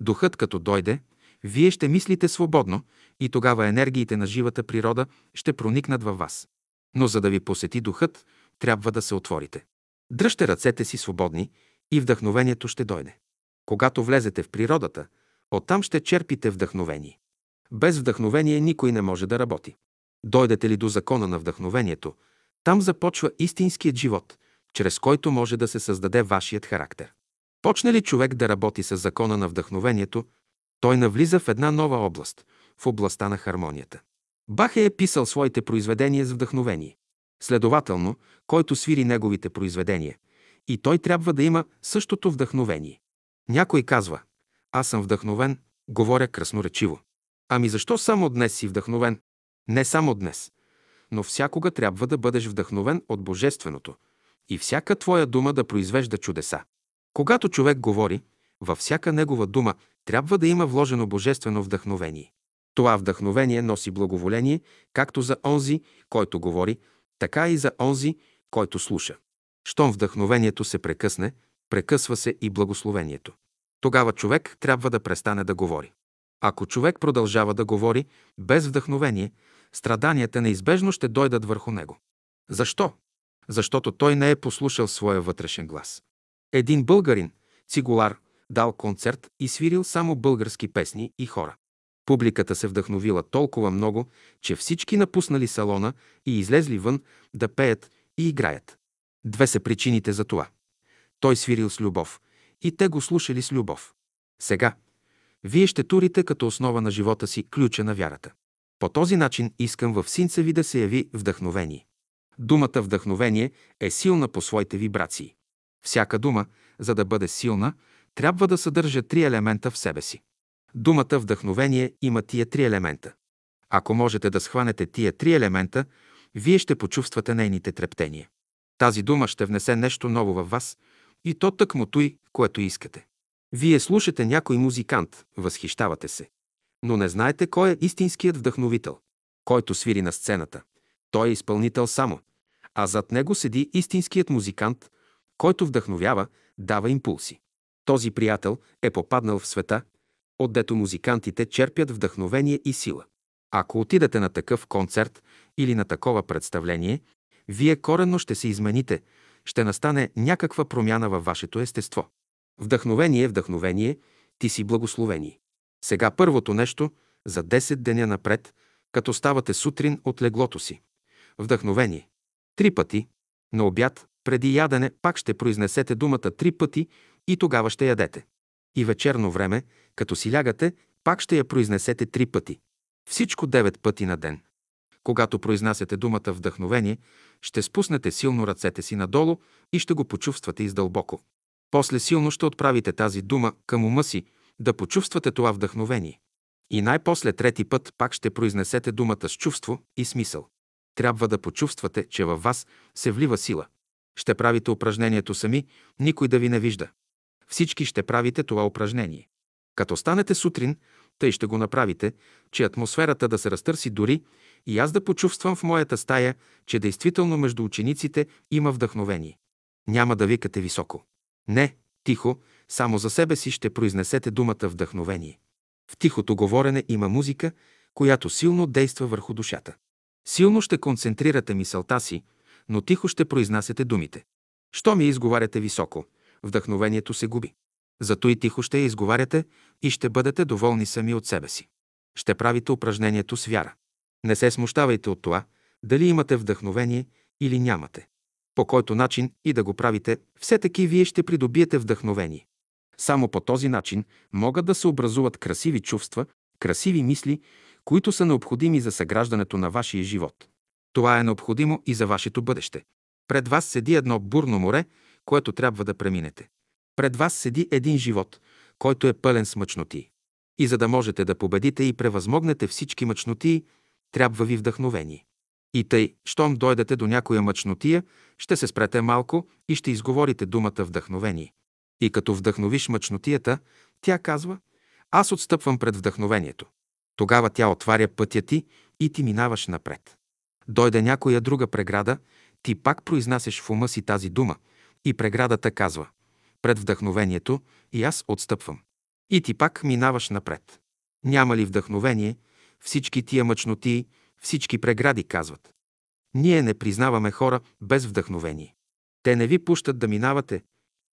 Духът като дойде, вие ще мислите свободно и тогава енергиите на живата природа ще проникнат във вас. Но за да ви посети духът, трябва да се отворите. Дръжте ръцете си свободни и вдъхновението ще дойде. Когато влезете в природата, оттам ще черпите вдъхновение. Без вдъхновение никой не може да работи. Дойдете ли до закона на вдъхновението, там започва истинският живот, чрез който може да се създаде вашият характер. Почне ли човек да работи с закона на вдъхновението, той навлиза в една нова област, в областта на хармонията. Бахе е писал своите произведения с вдъхновение. Следователно, който свири неговите произведения, и той трябва да има същото вдъхновение. Някой казва, аз съм вдъхновен, говоря красноречиво. Ами защо само днес си вдъхновен? Не само днес, но всякога трябва да бъдеш вдъхновен от Божественото и всяка твоя дума да произвежда чудеса. Когато човек говори, във всяка негова дума трябва да има вложено божествено вдъхновение. Това вдъхновение носи благоволение както за онзи, който говори, така и за онзи, който слуша. Щом вдъхновението се прекъсне, прекъсва се и благословението. Тогава човек трябва да престане да говори. Ако човек продължава да говори без вдъхновение, страданията неизбежно ще дойдат върху него. Защо? Защото той не е послушал своя вътрешен глас. Един българин, цигулар, дал концерт и свирил само български песни и хора. Публиката се вдъхновила толкова много, че всички напуснали салона и излезли вън да пеят и играят. Две са причините за това. Той свирил с любов и те го слушали с любов. Сега, вие ще турите като основа на живота си ключа на вярата. По този начин искам в синца ви да се яви вдъхновение. Думата вдъхновение е силна по своите вибрации. Всяка дума, за да бъде силна, трябва да съдържа три елемента в себе си. Думата вдъхновение има тия три елемента. Ако можете да схванете тия три елемента, вие ще почувствате нейните трептения. Тази дума ще внесе нещо ново във вас и то тъкмо той, което искате. Вие слушате някой музикант, възхищавате се, но не знаете кой е истинският вдъхновител, който свири на сцената. Той е изпълнител само, а зад него седи истинският музикант, който вдъхновява, дава импулси. Този приятел е попаднал в света, отдето музикантите черпят вдъхновение и сила. Ако отидете на такъв концерт или на такова представление, вие коренно ще се измените, ще настане някаква промяна във вашето естество. Вдъхновение, вдъхновение, ти си благословение. Сега първото нещо за 10 деня напред, като ставате сутрин от леглото си. Вдъхновение. Три пъти. На обяд, преди ядене, пак ще произнесете думата три пъти и тогава ще ядете. И вечерно време, като си лягате, пак ще я произнесете три пъти. Всичко девет пъти на ден. Когато произнасяте думата вдъхновение, ще спуснете силно ръцете си надолу и ще го почувствате издълбоко. После силно ще отправите тази дума към ума си, да почувствате това вдъхновение. И най-после трети път пак ще произнесете думата с чувство и смисъл. Трябва да почувствате, че във вас се влива сила. Ще правите упражнението сами, никой да ви не вижда. Всички ще правите това упражнение. Като станете сутрин, тъй ще го направите, че атмосферата да се разтърси дори и аз да почувствам в моята стая, че действително между учениците има вдъхновение. Няма да викате високо. Не, тихо, само за себе си ще произнесете думата вдъхновение. В тихото говорене има музика, която силно действа върху душата. Силно ще концентрирате мисълта си, но тихо ще произнасяте думите. Що ми изговаряте високо, вдъхновението се губи. Зато и тихо ще я изговаряте и ще бъдете доволни сами от себе си. Ще правите упражнението с вяра. Не се смущавайте от това, дали имате вдъхновение или нямате. По който начин и да го правите, все таки вие ще придобиете вдъхновение. Само по този начин могат да се образуват красиви чувства, красиви мисли, които са необходими за съграждането на вашия живот. Това е необходимо и за вашето бъдеще. Пред вас седи едно бурно море, което трябва да преминете. Пред вас седи един живот, който е пълен с мъчноти. И за да можете да победите и превъзмогнете всички мъчноти, трябва ви вдъхновение. И тъй, щом дойдете до някоя мъчнотия, ще се спрете малко и ще изговорите думата вдъхновение. И като вдъхновиш мъчнотията, тя казва, аз отстъпвам пред вдъхновението. Тогава тя отваря пътя ти и ти минаваш напред. Дойде някоя друга преграда, ти пак произнасяш в ума си тази дума и преградата казва, пред вдъхновението и аз отстъпвам. И ти пак минаваш напред. Няма ли вдъхновение, всички тия мъчноти, всички прегради казват. Ние не признаваме хора без вдъхновение. Те не ви пущат да минавате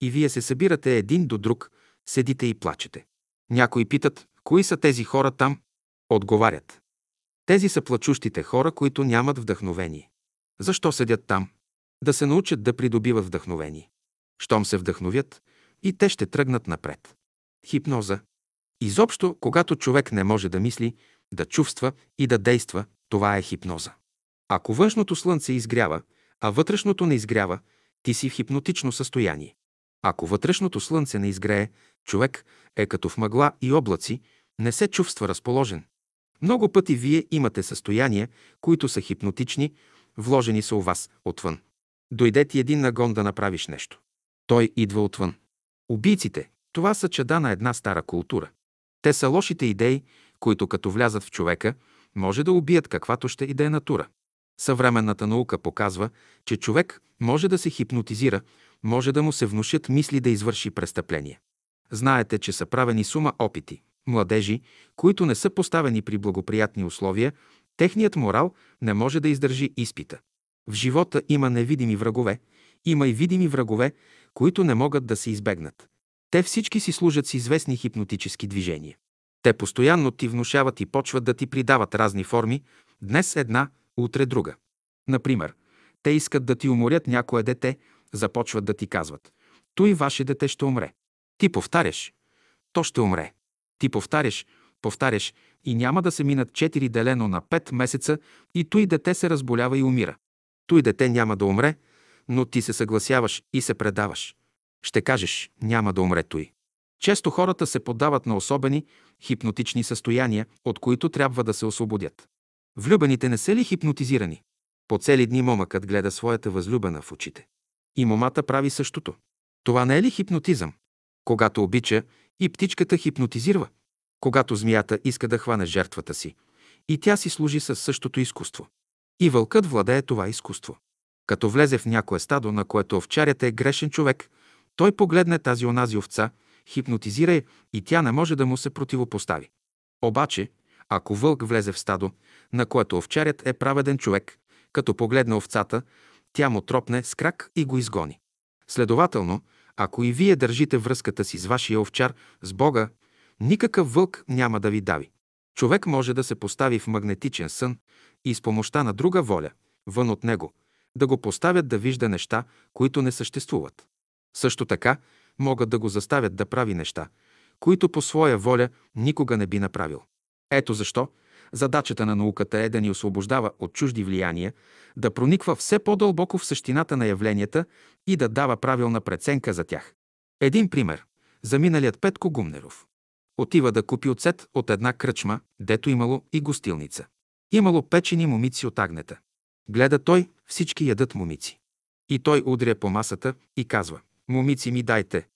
и вие се събирате един до друг, седите и плачете. Някои питат, кои са тези хора там? Отговарят. Тези са плачущите хора, които нямат вдъхновение. Защо седят там? Да се научат да придобиват вдъхновение. Щом се вдъхновят, и те ще тръгнат напред. Хипноза. Изобщо, когато човек не може да мисли, да чувства и да действа, това е хипноза. Ако външното слънце изгрява, а вътрешното не изгрява, ти си в хипнотично състояние. Ако вътрешното слънце не изгрее, Човек е като в мъгла и облаци, не се чувства разположен. Много пъти вие имате състояния, които са хипнотични, вложени са у вас отвън. Дойде ти един нагон да направиш нещо. Той идва отвън. Убийците – това са чеда на една стара култура. Те са лошите идеи, които като влязат в човека, може да убият каквато ще и да е натура. Съвременната наука показва, че човек може да се хипнотизира, може да му се внушат мисли да извърши престъпление. Знаете, че са правени сума опити. Младежи, които не са поставени при благоприятни условия, техният морал не може да издържи изпита. В живота има невидими врагове, има и видими врагове, които не могат да се избегнат. Те всички си служат с известни хипнотически движения. Те постоянно ти внушават и почват да ти придават разни форми, днес една, утре друга. Например, те искат да ти уморят някое дете, започват да ти казват «Той ваше дете ще умре». Ти повтаряш, то ще умре. Ти повтаряш, повтаряш и няма да се минат 4 делено на 5 месеца и той дете се разболява и умира. Той дете няма да умре, но ти се съгласяваш и се предаваш. Ще кажеш, няма да умре той. Често хората се поддават на особени хипнотични състояния, от които трябва да се освободят. Влюбените не са ли хипнотизирани? По цели дни момъкът гледа своята възлюбена в очите. И момата прави същото. Това не е ли хипнотизъм? Когато обича, и птичката хипнотизирва. Когато змията иска да хване жертвата си, и тя си служи със същото изкуство. И вълкът владее това изкуство. Като влезе в някое стадо, на което овчарят е грешен човек, той погледне тази онази овца, хипнотизира я и тя не може да му се противопостави. Обаче, ако вълк влезе в стадо, на което овчарят е праведен човек, като погледне овцата, тя му тропне с крак и го изгони. Следователно, ако и вие държите връзката си с вашия овчар, с Бога, никакъв вълк няма да ви дави. Човек може да се постави в магнетичен сън и с помощта на друга воля, вън от него, да го поставят да вижда неща, които не съществуват. Също така могат да го заставят да прави неща, които по своя воля никога не би направил. Ето защо задачата на науката е да ни освобождава от чужди влияния, да прониква все по-дълбоко в същината на явленията и да дава правилна преценка за тях. Един пример. За миналият Петко Гумнеров. Отива да купи оцет от една кръчма, дето имало и гостилница. Имало печени момици от агнета. Гледа той, всички ядат момици. И той удря по масата и казва, момици ми дайте.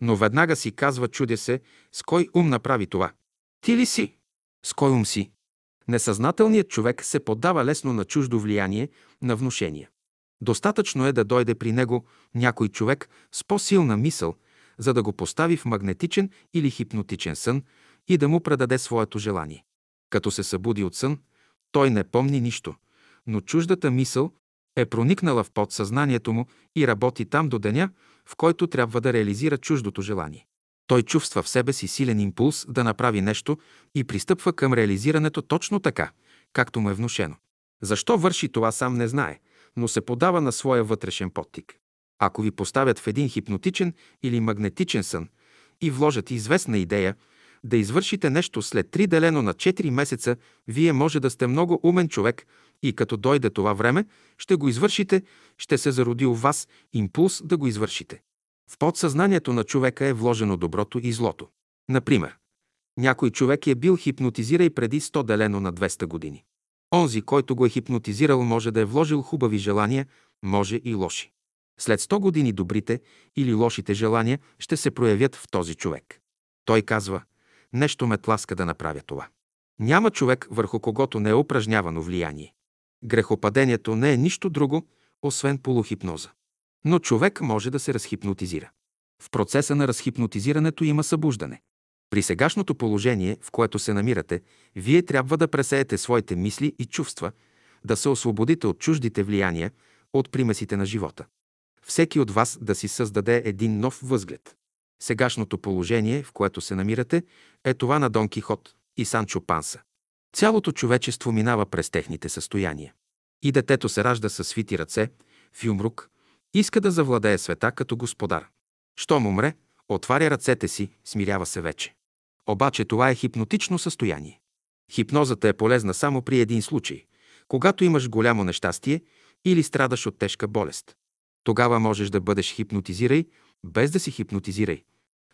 Но веднага си казва, чудя се, с кой ум направи това. Ти ли си? С кой ум си? Несъзнателният човек се поддава лесно на чуждо влияние, на внушения. Достатъчно е да дойде при него някой човек с по-силна мисъл, за да го постави в магнетичен или хипнотичен сън и да му предаде своето желание. Като се събуди от сън, той не помни нищо, но чуждата мисъл е проникнала в подсъзнанието му и работи там до деня, в който трябва да реализира чуждото желание. Той чувства в себе си силен импулс да направи нещо и пристъпва към реализирането точно така, както му е внушено. Защо върши това сам не знае, но се подава на своя вътрешен подтик. Ако ви поставят в един хипнотичен или магнетичен сън и вложат известна идея да извършите нещо след 3 делено на 4 месеца, вие може да сте много умен човек и като дойде това време, ще го извършите, ще се зароди у вас импулс да го извършите. В подсъзнанието на човека е вложено доброто и злото. Например, някой човек е бил хипнотизирай преди 100 делено на 200 години. Онзи, който го е хипнотизирал, може да е вложил хубави желания, може и лоши. След 100 години добрите или лошите желания ще се проявят в този човек. Той казва, нещо ме тласка да направя това. Няма човек, върху когото не е упражнявано влияние. Грехопадението не е нищо друго, освен полухипноза. Но човек може да се разхипнотизира. В процеса на разхипнотизирането има събуждане. При сегашното положение, в което се намирате, вие трябва да пресеете своите мисли и чувства, да се освободите от чуждите влияния, от примесите на живота. Всеки от вас да си създаде един нов възглед. Сегашното положение, в което се намирате, е това на Дон Кихот и Санчо Панса. Цялото човечество минава през техните състояния. И детето се ражда със свити ръце, в юмрук, иска да завладее света като господар. Щом умре, отваря ръцете си, смирява се вече. Обаче това е хипнотично състояние. Хипнозата е полезна само при един случай, когато имаш голямо нещастие или страдаш от тежка болест. Тогава можеш да бъдеш хипнотизирай, без да си хипнотизирай.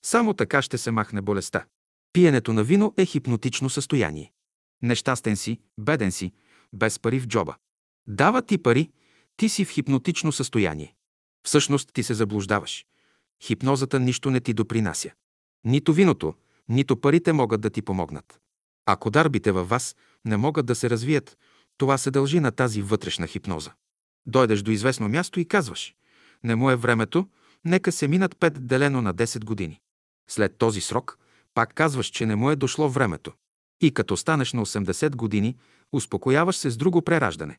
Само така ще се махне болестта. Пиенето на вино е хипнотично състояние. Нещастен си, беден си, без пари в джоба. Дава ти пари, ти си в хипнотично състояние. Всъщност ти се заблуждаваш. Хипнозата нищо не ти допринася. Нито виното, нито парите могат да ти помогнат. Ако дарбите във вас не могат да се развият, това се дължи на тази вътрешна хипноза. Дойдеш до известно място и казваш «Не му е времето, нека се минат 5 делено на 10 години». След този срок пак казваш, че не му е дошло времето. И като станеш на 80 години, успокояваш се с друго прераждане.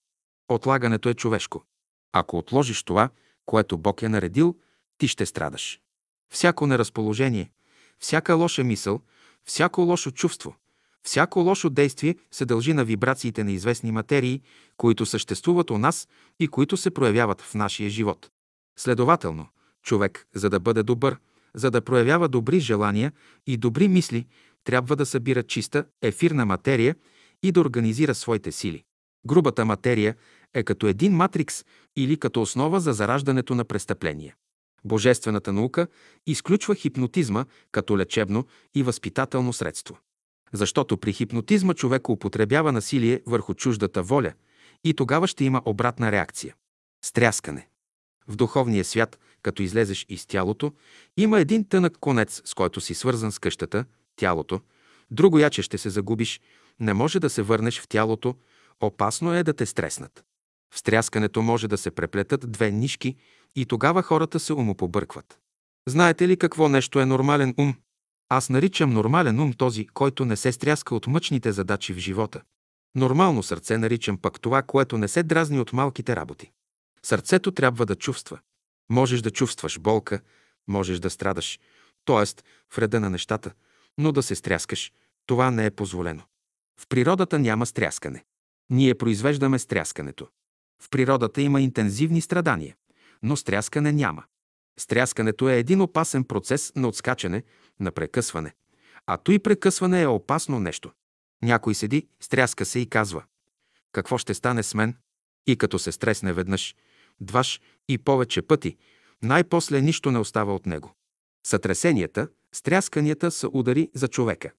Отлагането е човешко. Ако отложиш това, което Бог е наредил, ти ще страдаш. Всяко неразположение, всяка лоша мисъл, всяко лошо чувство, всяко лошо действие се дължи на вибрациите на известни материи, които съществуват у нас и които се проявяват в нашия живот. Следователно, човек, за да бъде добър, за да проявява добри желания и добри мисли, трябва да събира чиста, ефирна материя и да организира своите сили. Грубата материя е като един матрикс или като основа за зараждането на престъпления. Божествената наука изключва хипнотизма като лечебно и възпитателно средство. Защото при хипнотизма човек употребява насилие върху чуждата воля и тогава ще има обратна реакция. Стряскане. В духовния свят, като излезеш из тялото, има един тънък конец, с който си свързан с къщата, тялото. Друго яче ще се загубиш, не може да се върнеш в тялото, опасно е да те стреснат. В стряскането може да се преплетат две нишки и тогава хората се умопобъркват. Знаете ли какво нещо е нормален ум? Аз наричам нормален ум този, който не се стряска от мъчните задачи в живота. Нормално сърце наричам пък това, което не се дразни от малките работи. Сърцето трябва да чувства. Можеш да чувстваш болка, можеш да страдаш, т.е. в реда на нещата, но да се стряскаш, това не е позволено. В природата няма стряскане. Ние произвеждаме стряскането. В природата има интензивни страдания, но стряскане няма. Стряскането е един опасен процес на отскачане, на прекъсване. А то и прекъсване е опасно нещо. Някой седи, стряска се и казва «Какво ще стане с мен?» И като се стресне веднъж, дваш и повече пъти, най-после нищо не остава от него. Сътресенията, стрясканията са удари за човека.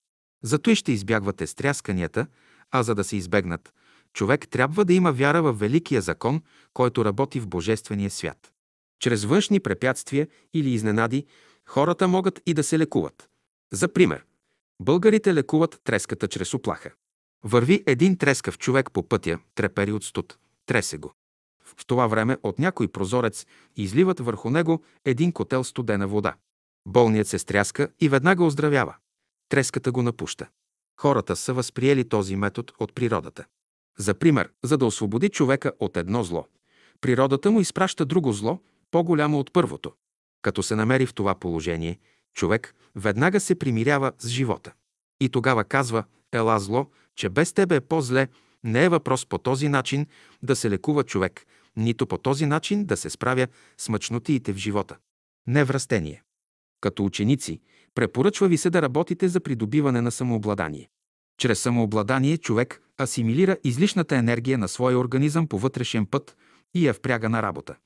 Зато и ще избягвате стрясканията, а за да се избегнат, човек трябва да има вяра в великия закон, който работи в Божествения свят. Чрез външни препятствия или изненади хората могат и да се лекуват. За пример, българите лекуват треската чрез оплаха. Върви един трескав човек по пътя, трепери от студ, тресе го. В това време от някой прозорец изливат върху него един котел студена вода. Болният се стряска и веднага оздравява. Треската го напуща. Хората са възприели този метод от природата. За пример, за да освободи човека от едно зло, природата му изпраща друго зло, по-голямо от първото. Като се намери в това положение, човек веднага се примирява с живота. И тогава казва, ела зло, че без тебе е по-зле, не е въпрос по този начин да се лекува човек, нито по този начин да се справя с мъчнотиите в живота. Неврастение. Като ученици, препоръчва ви се да работите за придобиване на самообладание. Чрез самообладание човек асимилира излишната енергия на своя организъм по вътрешен път и я впряга на работа.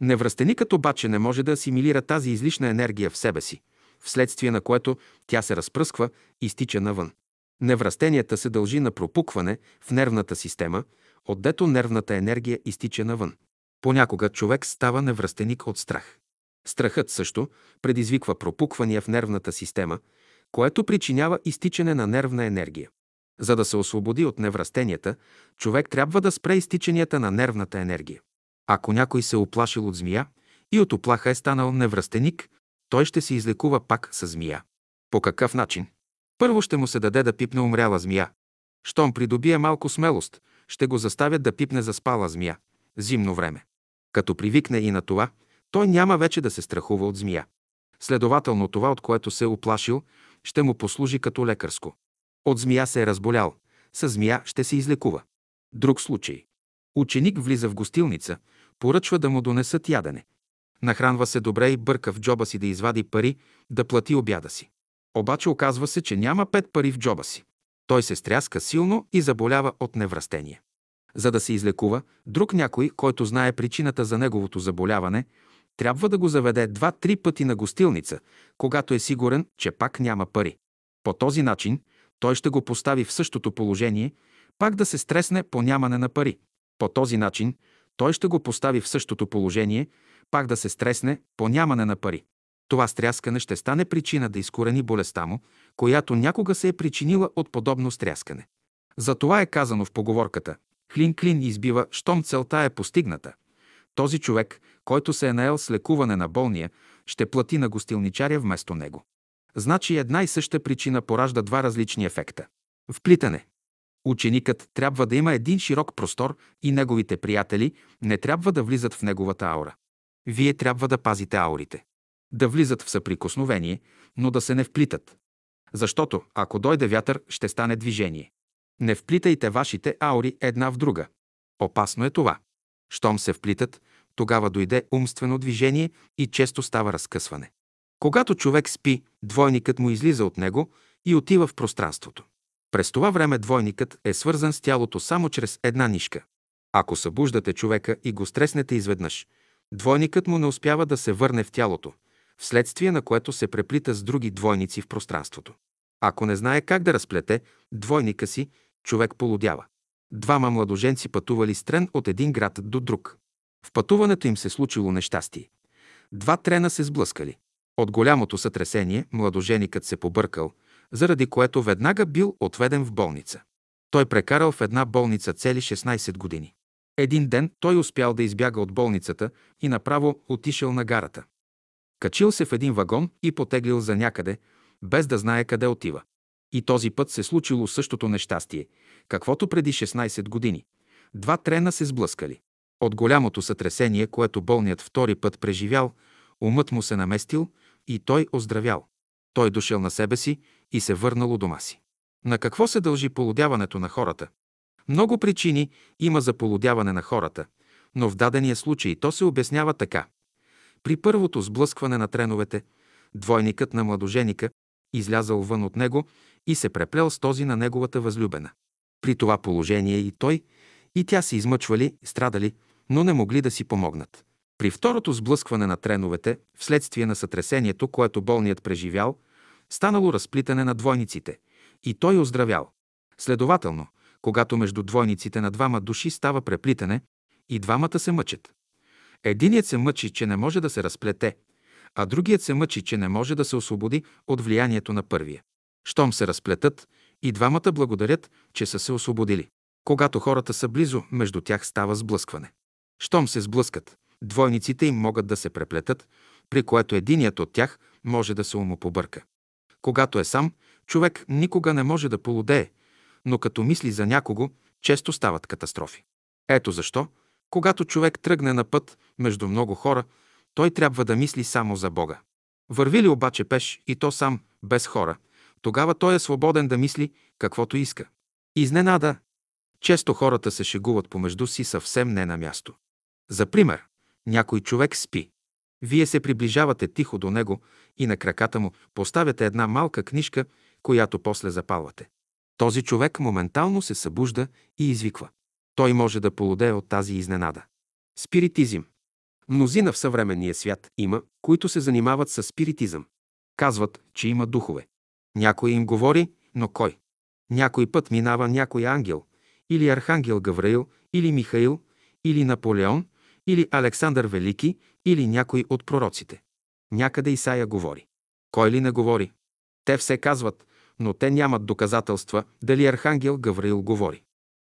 Невръстеникът обаче не може да асимилира тази излишна енергия в себе си, вследствие на което тя се разпръсква и стича навън. Невръстенията се дължи на пропукване в нервната система, отдето нервната енергия изтича навън. Понякога човек става невръстеник от страх. Страхът също предизвиква пропуквания в нервната система, което причинява изтичане на нервна енергия. За да се освободи от неврастенията, човек трябва да спре изтичанията на нервната енергия. Ако някой се е оплашил от змия и от оплаха е станал неврастеник, той ще се излекува пак с змия. По какъв начин? Първо ще му се даде да пипне умряла змия. Щом придобие малко смелост, ще го заставят да пипне заспала змия. Зимно време. Като привикне и на това, той няма вече да се страхува от змия. Следователно това, от което се е оплашил, ще му послужи като лекарско. От змия се е разболял, с змия ще се излекува. Друг случай. Ученик влиза в гостилница, поръчва да му донесат ядене. Нахранва се добре и бърка в джоба си да извади пари, да плати обяда си. Обаче оказва се, че няма пет пари в джоба си. Той се стряска силно и заболява от неврастение. За да се излекува, друг някой, който знае причината за неговото заболяване, трябва да го заведе два-три пъти на гостилница, когато е сигурен, че пак няма пари. По този начин той ще го постави в същото положение, пак да се стресне по нямане на пари. По този начин той ще го постави в същото положение, пак да се стресне по нямане на пари. Това стряскане ще стане причина да изкорени болестта му, която някога се е причинила от подобно стряскане. Затова е казано в поговорката «Клин-клин избива, щом целта е постигната». Този човек, който се е наел с лекуване на болния, ще плати на гостилничаря вместо него. Значи една и съща причина поражда два различни ефекта. Вплитане. Ученикът трябва да има един широк простор и неговите приятели не трябва да влизат в неговата аура. Вие трябва да пазите аурите. Да влизат в съприкосновение, но да се не вплитат. Защото, ако дойде вятър, ще стане движение. Не вплитайте вашите аури една в друга. Опасно е това. Щом се вплитат, тогава дойде умствено движение и често става разкъсване. Когато човек спи, двойникът му излиза от него и отива в пространството. През това време двойникът е свързан с тялото само чрез една нишка. Ако събуждате човека и го стреснете изведнъж, двойникът му не успява да се върне в тялото, вследствие на което се преплита с други двойници в пространството. Ако не знае как да разплете двойника си, човек полудява. Двама младоженци пътували с трен от един град до друг. В пътуването им се случило нещастие. Два трена се сблъскали. От голямото сътресение младоженикът се побъркал, заради което веднага бил отведен в болница. Той прекарал в една болница цели 16 години. Един ден той успял да избяга от болницата и направо отишъл на гарата. Качил се в един вагон и потеглил за някъде, без да знае къде отива. И този път се случило същото нещастие, каквото преди 16 години. Два трена се сблъскали. От голямото сътресение, което болният втори път преживял, умът му се наместил и той оздравял. Той дошъл на себе си и се върнал у дома си. На какво се дължи полудяването на хората? Много причини има за полудяване на хората, но в дадения случай то се обяснява така. При първото сблъскване на треновете, двойникът на младоженика излязал вън от него и се преплел с този на неговата възлюбена. При това положение и той, и тя се измъчвали, страдали, но не могли да си помогнат. При второто сблъскване на треновете, вследствие на сътресението, което болният преживял, станало разплитане на двойниците и той оздравял. Следователно, когато между двойниците на двама души става преплитане, и двамата се мъчат. Единият се мъчи, че не може да се разплете, а другият се мъчи, че не може да се освободи от влиянието на първия. Щом се разплетат, и двамата благодарят, че са се освободили. Когато хората са близо, между тях става сблъскване. Щом се сблъскат, двойниците им могат да се преплетат, при което единият от тях може да се умопобърка. Когато е сам, човек никога не може да полудее, но като мисли за някого, често стават катастрофи. Ето защо, когато човек тръгне на път между много хора, той трябва да мисли само за Бога. Върви ли обаче пеш и то сам, без хора, тогава той е свободен да мисли каквото иска. Изненада. Често хората се шегуват помежду си съвсем не на място. За пример, някой човек спи. Вие се приближавате тихо до него и на краката му поставяте една малка книжка, която после запалвате. Този човек моментално се събужда и извиква. Той може да полудее от тази изненада. Спиритизм. Мнозина в съвременния свят има, които се занимават с спиритизъм. Казват, че има духове. Някой им говори, но кой? Някой път минава някой ангел, или архангел Гавраил, или Михаил, или Наполеон, или Александър Велики, или някой от пророците. Някъде Исаия говори. Кой ли не говори? Те все казват, но те нямат доказателства дали архангел Гавраил говори.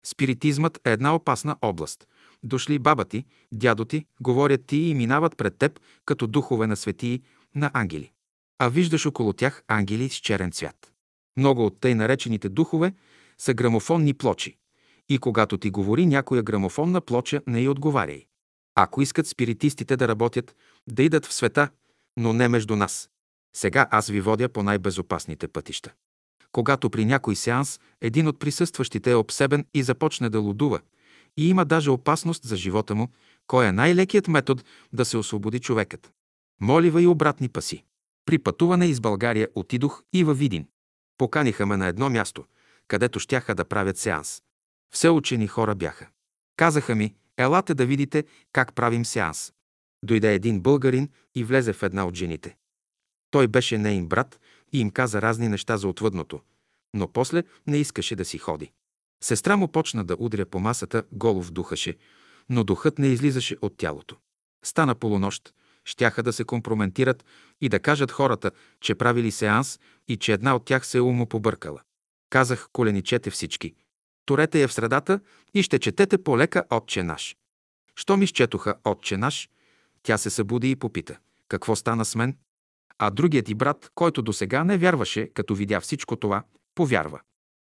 Спиритизмът е една опасна област. Дошли баба ти, дядо ти, говорят ти и минават пред теб като духове на светии, на ангели. А виждаш около тях ангели с черен цвят. Много от тъй наречените духове са грамофонни плочи. И когато ти говори някоя грамофонна плоча, не й отговаряй. Ако искат спиритистите да работят, да идат в света, но не между нас. Сега аз ви водя по най-безопасните пътища. Когато при някой сеанс един от присъстващите е обсебен и започне да лудува, и има даже опасност за живота му, кой е най-лекият метод да се освободи човекът? Молива и обратни паси. При пътуване из България отидох и във Видин. Поканиха ме на едно място, където щяха да правят сеанс. Все учени хора бяха. Казаха ми, елате да видите как правим сеанс. Дойде един българин и влезе в една от жените. Той беше нейн брат и им каза разни неща за отвъдното, но после не искаше да си ходи. Сестра му почна да удря по масата, голов духаше, но духът не излизаше от тялото. Стана полунощ, щяха да се компрометират и да кажат хората, че правили сеанс и че една от тях се умо побъркала. Казах, коленичете всички. Турете я в средата и ще четете полека Отче наш. Щом изчетоха Отче наш, тя се събуди и попита. Какво стана с мен? А другият ти брат, който до сега не вярваше, като видя всичко това, повярва.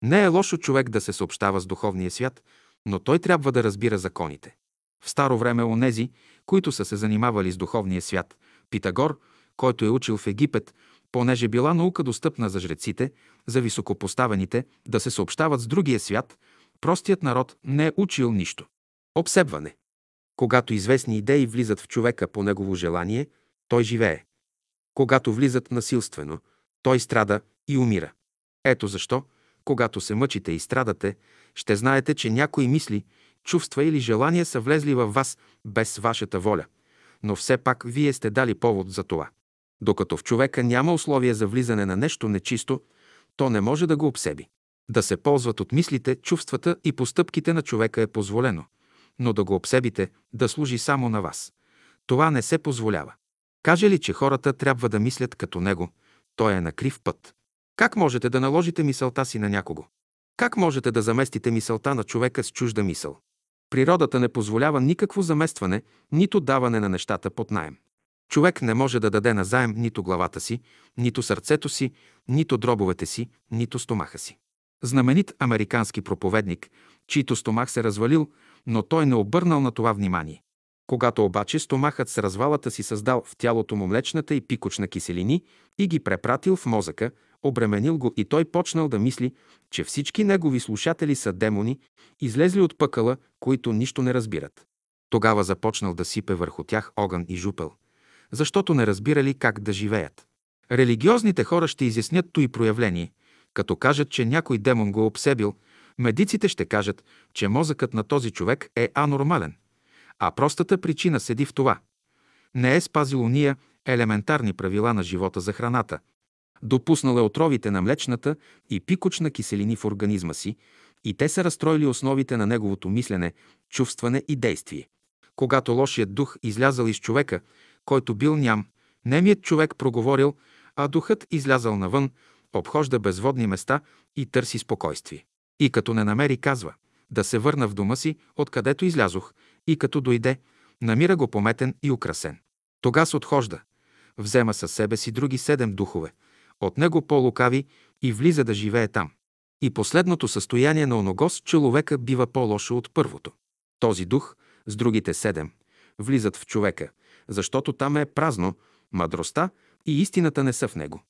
Не е лошо човек да се съобщава с духовния свят, но той трябва да разбира законите. В старо време онези, които са се занимавали с духовния свят, Питагор, който е учил в Египет, понеже била наука достъпна за жреците, за високопоставените, да се съобщават с другия свят, простият народ не е учил нищо. Обсебване. Когато известни идеи влизат в човека по негово желание, той живее. Когато влизат насилствено, той страда и умира. Ето защо, когато се мъчите и страдате, ще знаете, че някои мисли, чувства или желания са влезли във вас без вашата воля, но все пак вие сте дали повод за това. Докато в човека няма условия за влизане на нещо нечисто, то не може да го обсеби. Да се ползват от мислите, чувствата и постъпките на човека е позволено, но да го обсебите, да служи само на вас. Това не се позволява. Каже ли, че хората трябва да мислят като него, той е на крив път. Как можете да наложите мисълта си на някого? Как можете да заместите мисълта на човека с чужда мисъл? Природата не позволява никакво заместване, нито даване на нещата под найем. Човек не може да даде назаем нито главата си, нито сърцето си, нито дробовете си, нито стомаха си. Знаменит американски проповедник, чийто стомах се развалил, но той не обърнал на това внимание. Когато обаче стомахът с развалата си създал в тялото му млечната и пикочна киселини и ги препратил в мозъка, обременил го и той почнал да мисли, че всички негови слушатели са демони, излезли от пъкъла, които нищо не разбират. Тогава започнал да сипе върху тях огън и жупел, защото не разбирали как да живеят. Религиозните хора ще изяснят то и проявление, като кажат, че някой демон го обсебил, медиците ще кажат, че мозъкът на този човек е анормален, а простата причина седи в това. Не е спазил уния елементарни правила на живота за храната, Допуснал е отровите на млечната и пикочна киселини в организма си и те са разстроили основите на неговото мислене, чувстване и действие. Когато лошият дух излязал из човека, който бил ням, немият човек проговорил, а духът излязал навън, обхожда безводни места и търси спокойствие. И като не намери, казва, да се върна в дома си, откъдето излязох, и като дойде, намира го пометен и украсен. Тогас отхожда, взема със себе си други седем духове, от него по-лукави и влиза да живее там. И последното състояние на оногос човека бива по-лошо от първото. Този дух, с другите седем, влизат в човека, защото там е празно, мъдростта и истината не са в него.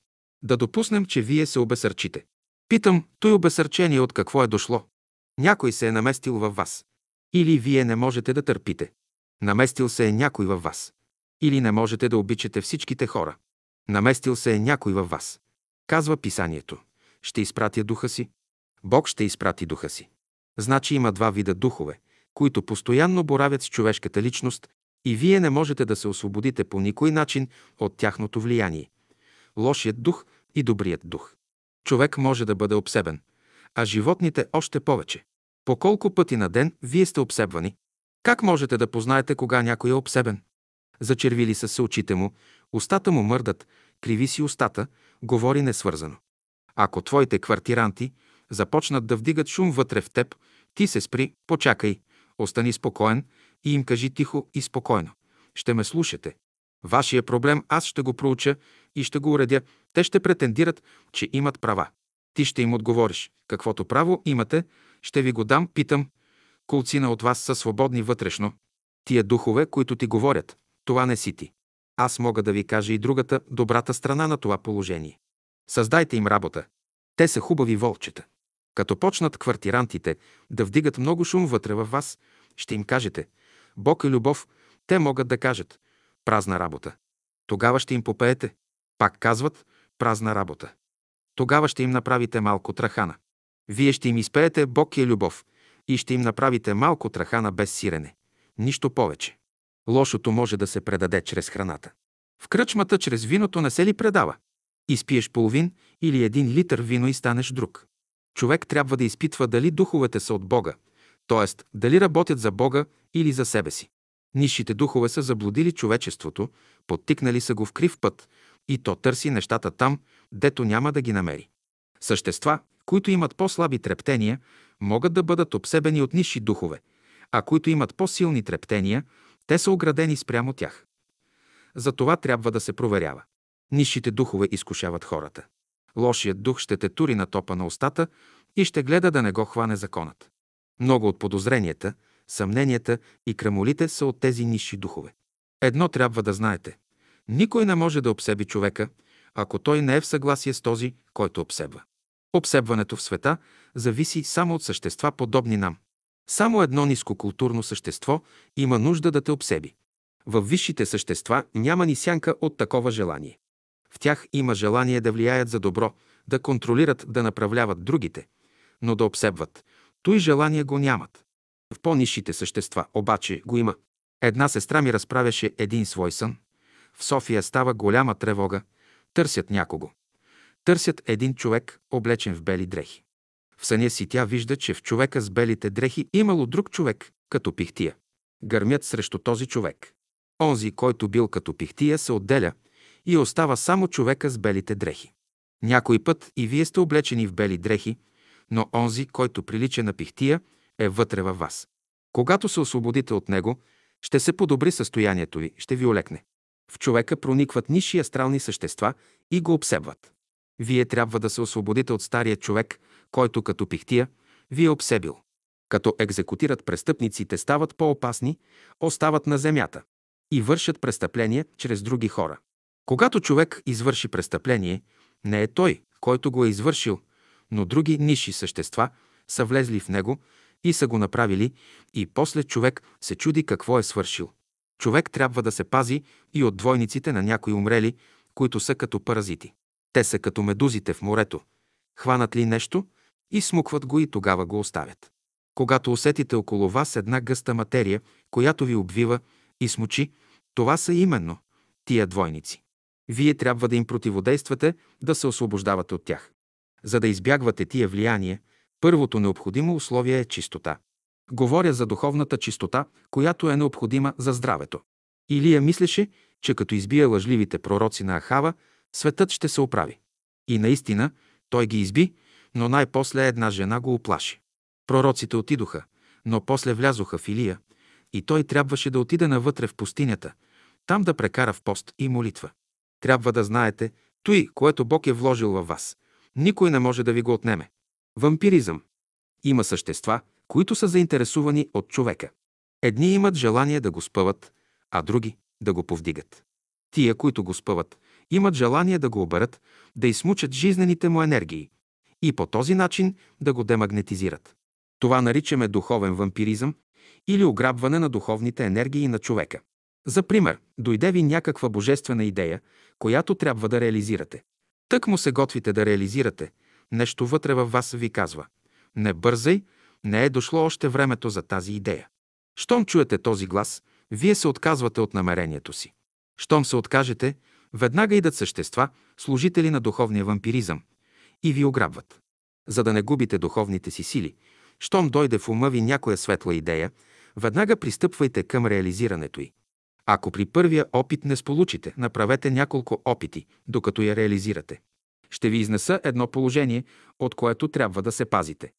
Да допуснем, че вие се обесърчите. Питам, той обесърчение от какво е дошло? Някой се е наместил във вас. Или вие не можете да търпите. Наместил се е някой във вас. Или не можете да обичате всичките хора. Наместил се е някой във вас. Казва писанието. Ще изпратя духа си. Бог ще изпрати духа си. Значи има два вида духове, които постоянно боравят с човешката личност и вие не можете да се освободите по никой начин от тяхното влияние. Лошият дух и добрият дух. Човек може да бъде обсебен, а животните още повече. По колко пъти на ден вие сте обсебвани? Как можете да познаете кога някой е обсебен? Зачервили са се очите му, устата му мърдат, криви си устата, говори несвързано. Ако твоите квартиранти започнат да вдигат шум вътре в теб, ти се спри, почакай, остани спокоен и им кажи тихо и спокойно. Ще ме слушате. Вашия проблем аз ще го проуча и ще го уредя. Те ще претендират, че имат права. Ти ще им отговориш. Каквото право имате, ще ви го дам, питам. Колцина от вас са свободни вътрешно. Тия духове, които ти говорят, това не си ти. Аз мога да ви кажа и другата, добрата страна на това положение. Създайте им работа. Те са хубави волчета. Като почнат квартирантите да вдигат много шум вътре във вас, ще им кажете Бог е любов, те могат да кажат празна работа. Тогава ще им попеете. Пак казват празна работа. Тогава ще им направите малко трахана. Вие ще им изпеете Бог е любов и ще им направите малко трахана без сирене. Нищо повече. Лошото може да се предаде чрез храната. В кръчмата чрез виното не се ли предава? Изпиеш половин или един литър вино и станеш друг. Човек трябва да изпитва дали духовете са от Бога, т.е. дали работят за Бога или за себе си. Нисшите духове са заблудили човечеството, подтикнали са го в крив път и то търси нещата там, дето няма да ги намери. Същества, които имат по-слаби трептения, могат да бъдат обсебени от нисши духове, а които имат по-силни трептения, те са оградени спрямо тях. За това трябва да се проверява. Нисшите духове изкушават хората. Лошият дух ще те тури на топа на устата и ще гледа да не го хване законът. Много от подозренията, съмненията и крамолите са от тези нисши духове. Едно трябва да знаете. Никой не може да обсеби човека, ако той не е в съгласие с този, който обсебва. Обсебването в света зависи само от същества, подобни нам. Само едно нискокултурно същество има нужда да те обсеби. В висшите същества няма ни сянка от такова желание. В тях има желание да влияят за добро, да контролират, да направляват другите, но да обсебват. Той желание го нямат. В по-низшите същества обаче го има. Една сестра ми разправяше един свой сън. В София става голяма тревога. Търсят някого. Търсят един човек, облечен в бели дрехи. В съня си тя вижда, че в човека с белите дрехи имало друг човек, като пихтия. Гърмят срещу този човек. Онзи, който бил като пихтия, се отделя и остава само човека с белите дрехи. Някой път и вие сте облечени в бели дрехи, но онзи, който прилича на пихтия, е вътре във вас. Когато се освободите от него, ще се подобри състоянието ви, ще ви олекне. В човека проникват ниши астрални същества и го обсебват. Вие трябва да се освободите от стария човек, който като пихтия ви е обсебил. Като екзекутират престъпниците, стават по-опасни, остават на земята и вършат престъпления чрез други хора. Когато човек извърши престъпление, не е той, който го е извършил, но други ниши същества са влезли в него и са го направили, и после човек се чуди какво е свършил. Човек трябва да се пази и от двойниците на някои умрели, които са като паразити. Те са като медузите в морето. Хванат ли нещо, и смукват го и тогава го оставят. Когато усетите около вас една гъста материя, която ви обвива и смучи, това са именно тия двойници. Вие трябва да им противодействате, да се освобождавате от тях. За да избягвате тия влияния, първото необходимо условие е чистота. Говоря за духовната чистота, която е необходима за здравето. Илия мислеше, че като избие лъжливите пророци на Ахава, светът ще се оправи. И наистина, той ги изби, но най-после една жена го оплаши. Пророците отидоха, но после влязоха в Илия и той трябваше да отиде навътре в пустинята, там да прекара в пост и молитва. Трябва да знаете, той, което Бог е вложил във вас, никой не може да ви го отнеме. Вампиризъм. Има същества, които са заинтересувани от човека. Едни имат желание да го спъват, а други да го повдигат. Тия, които го спъват, имат желание да го оберат, да измучат жизнените му енергии и по този начин да го демагнетизират. Това наричаме духовен вампиризъм или ограбване на духовните енергии на човека. За пример, дойде ви някаква божествена идея, която трябва да реализирате. Тък му се готвите да реализирате, нещо вътре във вас ви казва. Не бързай, не е дошло още времето за тази идея. Щом чуете този глас, вие се отказвате от намерението си. Щом се откажете, веднага идат същества, служители на духовния вампиризъм, и ви ограбват. За да не губите духовните си сили, щом дойде в ума ви някоя светла идея, веднага пристъпвайте към реализирането й. Ако при първия опит не сполучите, направете няколко опити, докато я реализирате. Ще ви изнеса едно положение, от което трябва да се пазите.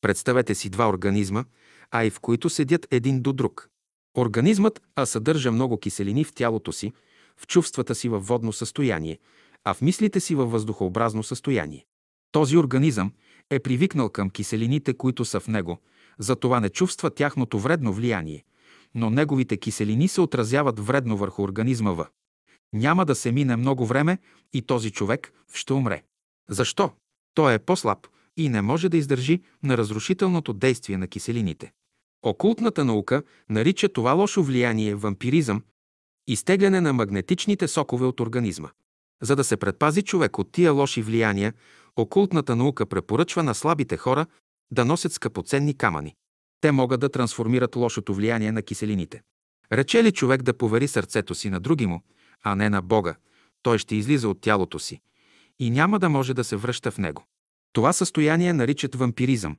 Представете си два организма, а и в които седят един до друг. Организмът А съдържа много киселини в тялото си, в чувствата си във водно състояние, а в мислите си във въздухообразно състояние. Този организъм е привикнал към киселините, които са в него, затова не чувства тяхното вредно влияние, но неговите киселини се отразяват вредно върху организма В. Няма да се мине много време и този човек ще умре. Защо? Той е по-слаб и не може да издържи на разрушителното действие на киселините. Окултната наука нарича това лошо влияние вампиризъм, изтегляне на магнетичните сокове от организма. За да се предпази човек от тия лоши влияния, окултната наука препоръчва на слабите хора да носят скъпоценни камъни. Те могат да трансформират лошото влияние на киселините. Рече ли човек да повери сърцето си на други му, а не на Бога, той ще излиза от тялото си и няма да може да се връща в него. Това състояние наричат вампиризъм,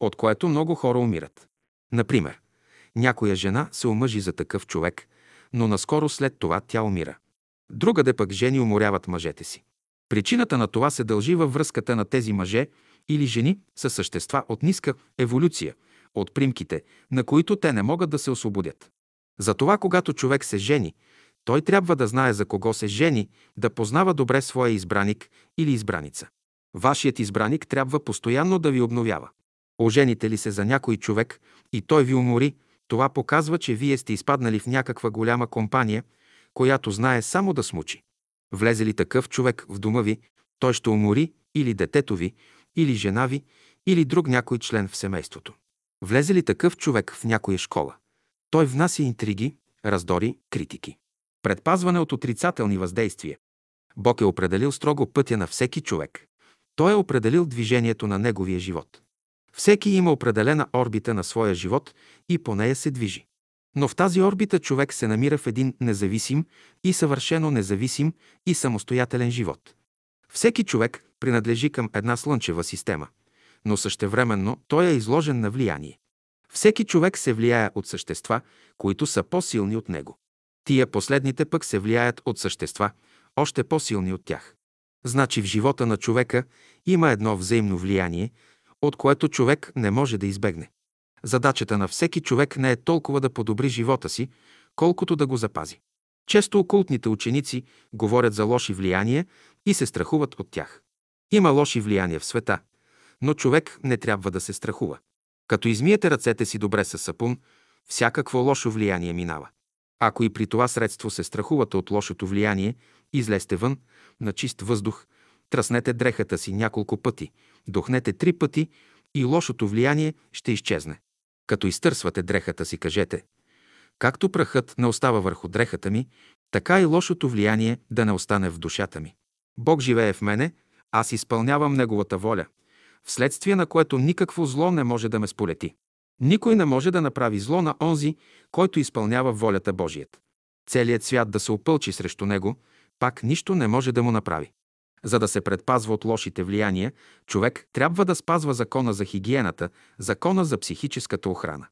от което много хора умират. Например, някоя жена се омъжи за такъв човек, но наскоро след това тя умира. Другаде пък жени уморяват мъжете си. Причината на това се дължи във връзката на тези мъже или жени с същества от ниска еволюция, от примките, на които те не могат да се освободят. Затова, когато човек се жени, той трябва да знае за кого се жени, да познава добре своя избраник или избраница. Вашият избраник трябва постоянно да ви обновява. Ожените ли се за някой човек и той ви умори, това показва, че вие сте изпаднали в някаква голяма компания, която знае само да смучи. Влезе ли такъв човек в дома ви, той ще умори или детето ви, или жена ви, или друг някой член в семейството. Влезе ли такъв човек в някоя школа, той внася интриги, раздори, критики. Предпазване от отрицателни въздействия. Бог е определил строго пътя на всеки човек. Той е определил движението на неговия живот. Всеки има определена орбита на своя живот и по нея се движи. Но в тази орбита човек се намира в един независим и съвършено независим и самостоятелен живот. Всеки човек принадлежи към една слънчева система, но същевременно той е изложен на влияние. Всеки човек се влияе от същества, които са по-силни от него. Тия последните пък се влияят от същества, още по-силни от тях. Значи в живота на човека има едно взаимно влияние, от което човек не може да избегне. Задачата на всеки човек не е толкова да подобри живота си, колкото да го запази. Често окултните ученици говорят за лоши влияния и се страхуват от тях. Има лоши влияния в света, но човек не трябва да се страхува. Като измиете ръцете си добре с сапун, всякакво лошо влияние минава. Ако и при това средство се страхувате от лошото влияние, излезте вън, на чист въздух, тръснете дрехата си няколко пъти, дохнете три пъти и лошото влияние ще изчезне. Като изтърсвате дрехата си, кажете Както прахът не остава върху дрехата ми, така и лошото влияние да не остане в душата ми. Бог живее в мене, аз изпълнявам Неговата воля, вследствие на което никакво зло не може да ме сполети. Никой не може да направи зло на онзи, който изпълнява волята Божият. Целият свят да се опълчи срещу него, пак нищо не може да му направи. За да се предпазва от лошите влияния, човек трябва да спазва закона за хигиената, закона за психическата охрана.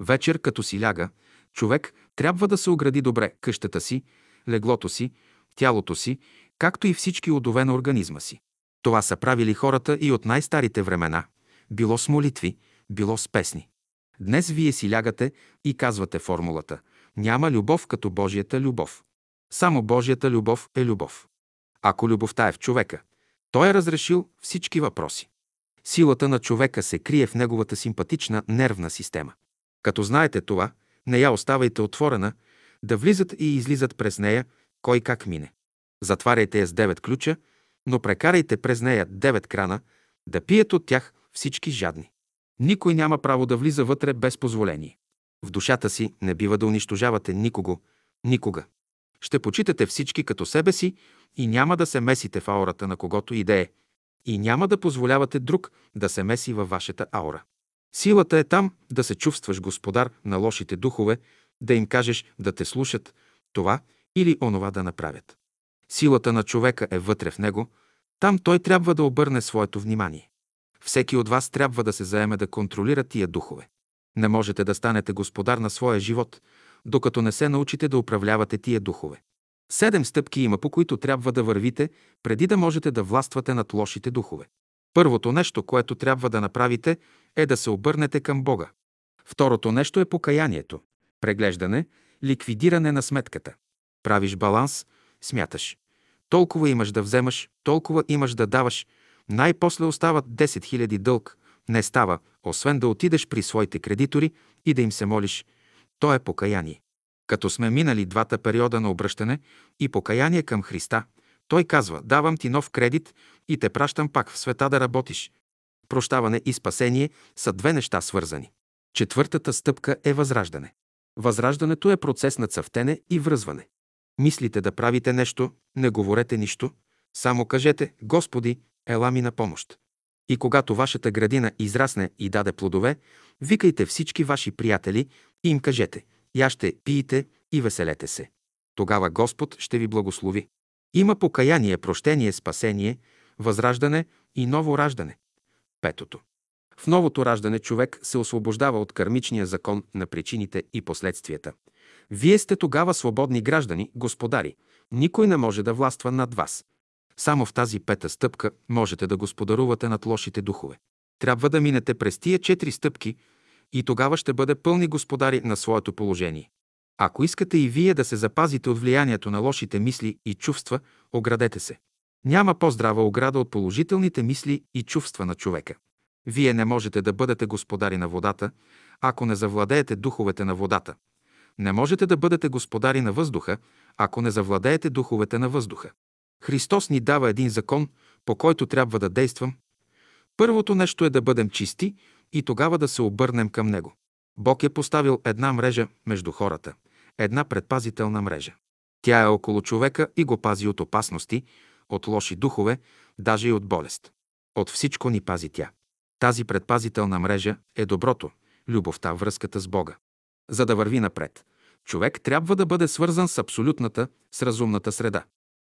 Вечер, като си ляга, човек трябва да се огради добре къщата си, леглото си, тялото си, както и всички удове на организма си. Това са правили хората и от най-старите времена, било с молитви, било с песни. Днес вие си лягате и казвате формулата «Няма любов като Божията любов». Само Божията любов е любов. Ако любовта е в човека, той е разрешил всички въпроси. Силата на човека се крие в неговата симпатична нервна система. Като знаете това, не я оставайте отворена, да влизат и излизат през нея кой как мине. Затваряйте я с девет ключа, но прекарайте през нея девет крана, да пият от тях всички жадни. Никой няма право да влиза вътре без позволение. В душата си не бива да унищожавате никого, никога. Ще почитате всички като себе си и няма да се месите в аурата на когото идее. И няма да позволявате друг да се меси във вашата аура. Силата е там да се чувстваш господар на лошите духове, да им кажеш да те слушат, това или онова да направят. Силата на човека е вътре в него, там той трябва да обърне своето внимание. Всеки от вас трябва да се заеме да контролира тия духове. Не можете да станете господар на своя живот, докато не се научите да управлявате тия духове. Седем стъпки има, по които трябва да вървите, преди да можете да властвате над лошите духове. Първото нещо, което трябва да направите, е да се обърнете към Бога. Второто нещо е покаянието, преглеждане, ликвидиране на сметката. Правиш баланс, смяташ. Толкова имаш да вземаш, толкова имаш да даваш. Най-после остават 10 000 дълг. Не става, освен да отидеш при своите кредитори и да им се молиш. То е покаяние. Като сме минали двата периода на обръщане и покаяние към Христа, той казва, давам ти нов кредит и те пращам пак в света да работиш. Прощаване и спасение са две неща свързани. Четвъртата стъпка е възраждане. Възраждането е процес на цъфтене и връзване. Мислите да правите нещо, не говорете нищо, само кажете «Господи, ела ми на помощ». И когато вашата градина израсне и даде плодове, викайте всички ваши приятели и им кажете яще, пиете и веселете се. Тогава Господ ще ви благослови. Има покаяние, прощение, спасение, възраждане и ново раждане. Петото. В новото раждане човек се освобождава от кармичния закон на причините и последствията. Вие сте тогава свободни граждани, господари. Никой не може да властва над вас. Само в тази пета стъпка можете да господарувате над лошите духове. Трябва да минете през тия четири стъпки и тогава ще бъде пълни господари на своето положение. Ако искате и вие да се запазите от влиянието на лошите мисли и чувства, оградете се. Няма по-здрава ограда от положителните мисли и чувства на човека. Вие не можете да бъдете господари на водата, ако не завладеете духовете на водата. Не можете да бъдете господари на въздуха, ако не завладеете духовете на въздуха. Христос ни дава един закон, по който трябва да действам. Първото нещо е да бъдем чисти и тогава да се обърнем към Него. Бог е поставил една мрежа между хората, една предпазителна мрежа. Тя е около човека и го пази от опасности, от лоши духове, даже и от болест. От всичко ни пази тя. Тази предпазителна мрежа е доброто, любовта, връзката с Бога. За да върви напред, човек трябва да бъде свързан с абсолютната, с разумната среда.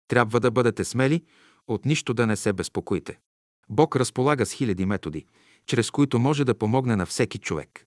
Трябва да бъдете смели, от нищо да не се безпокоите. Бог разполага с хиляди методи, чрез които може да помогне на всеки човек.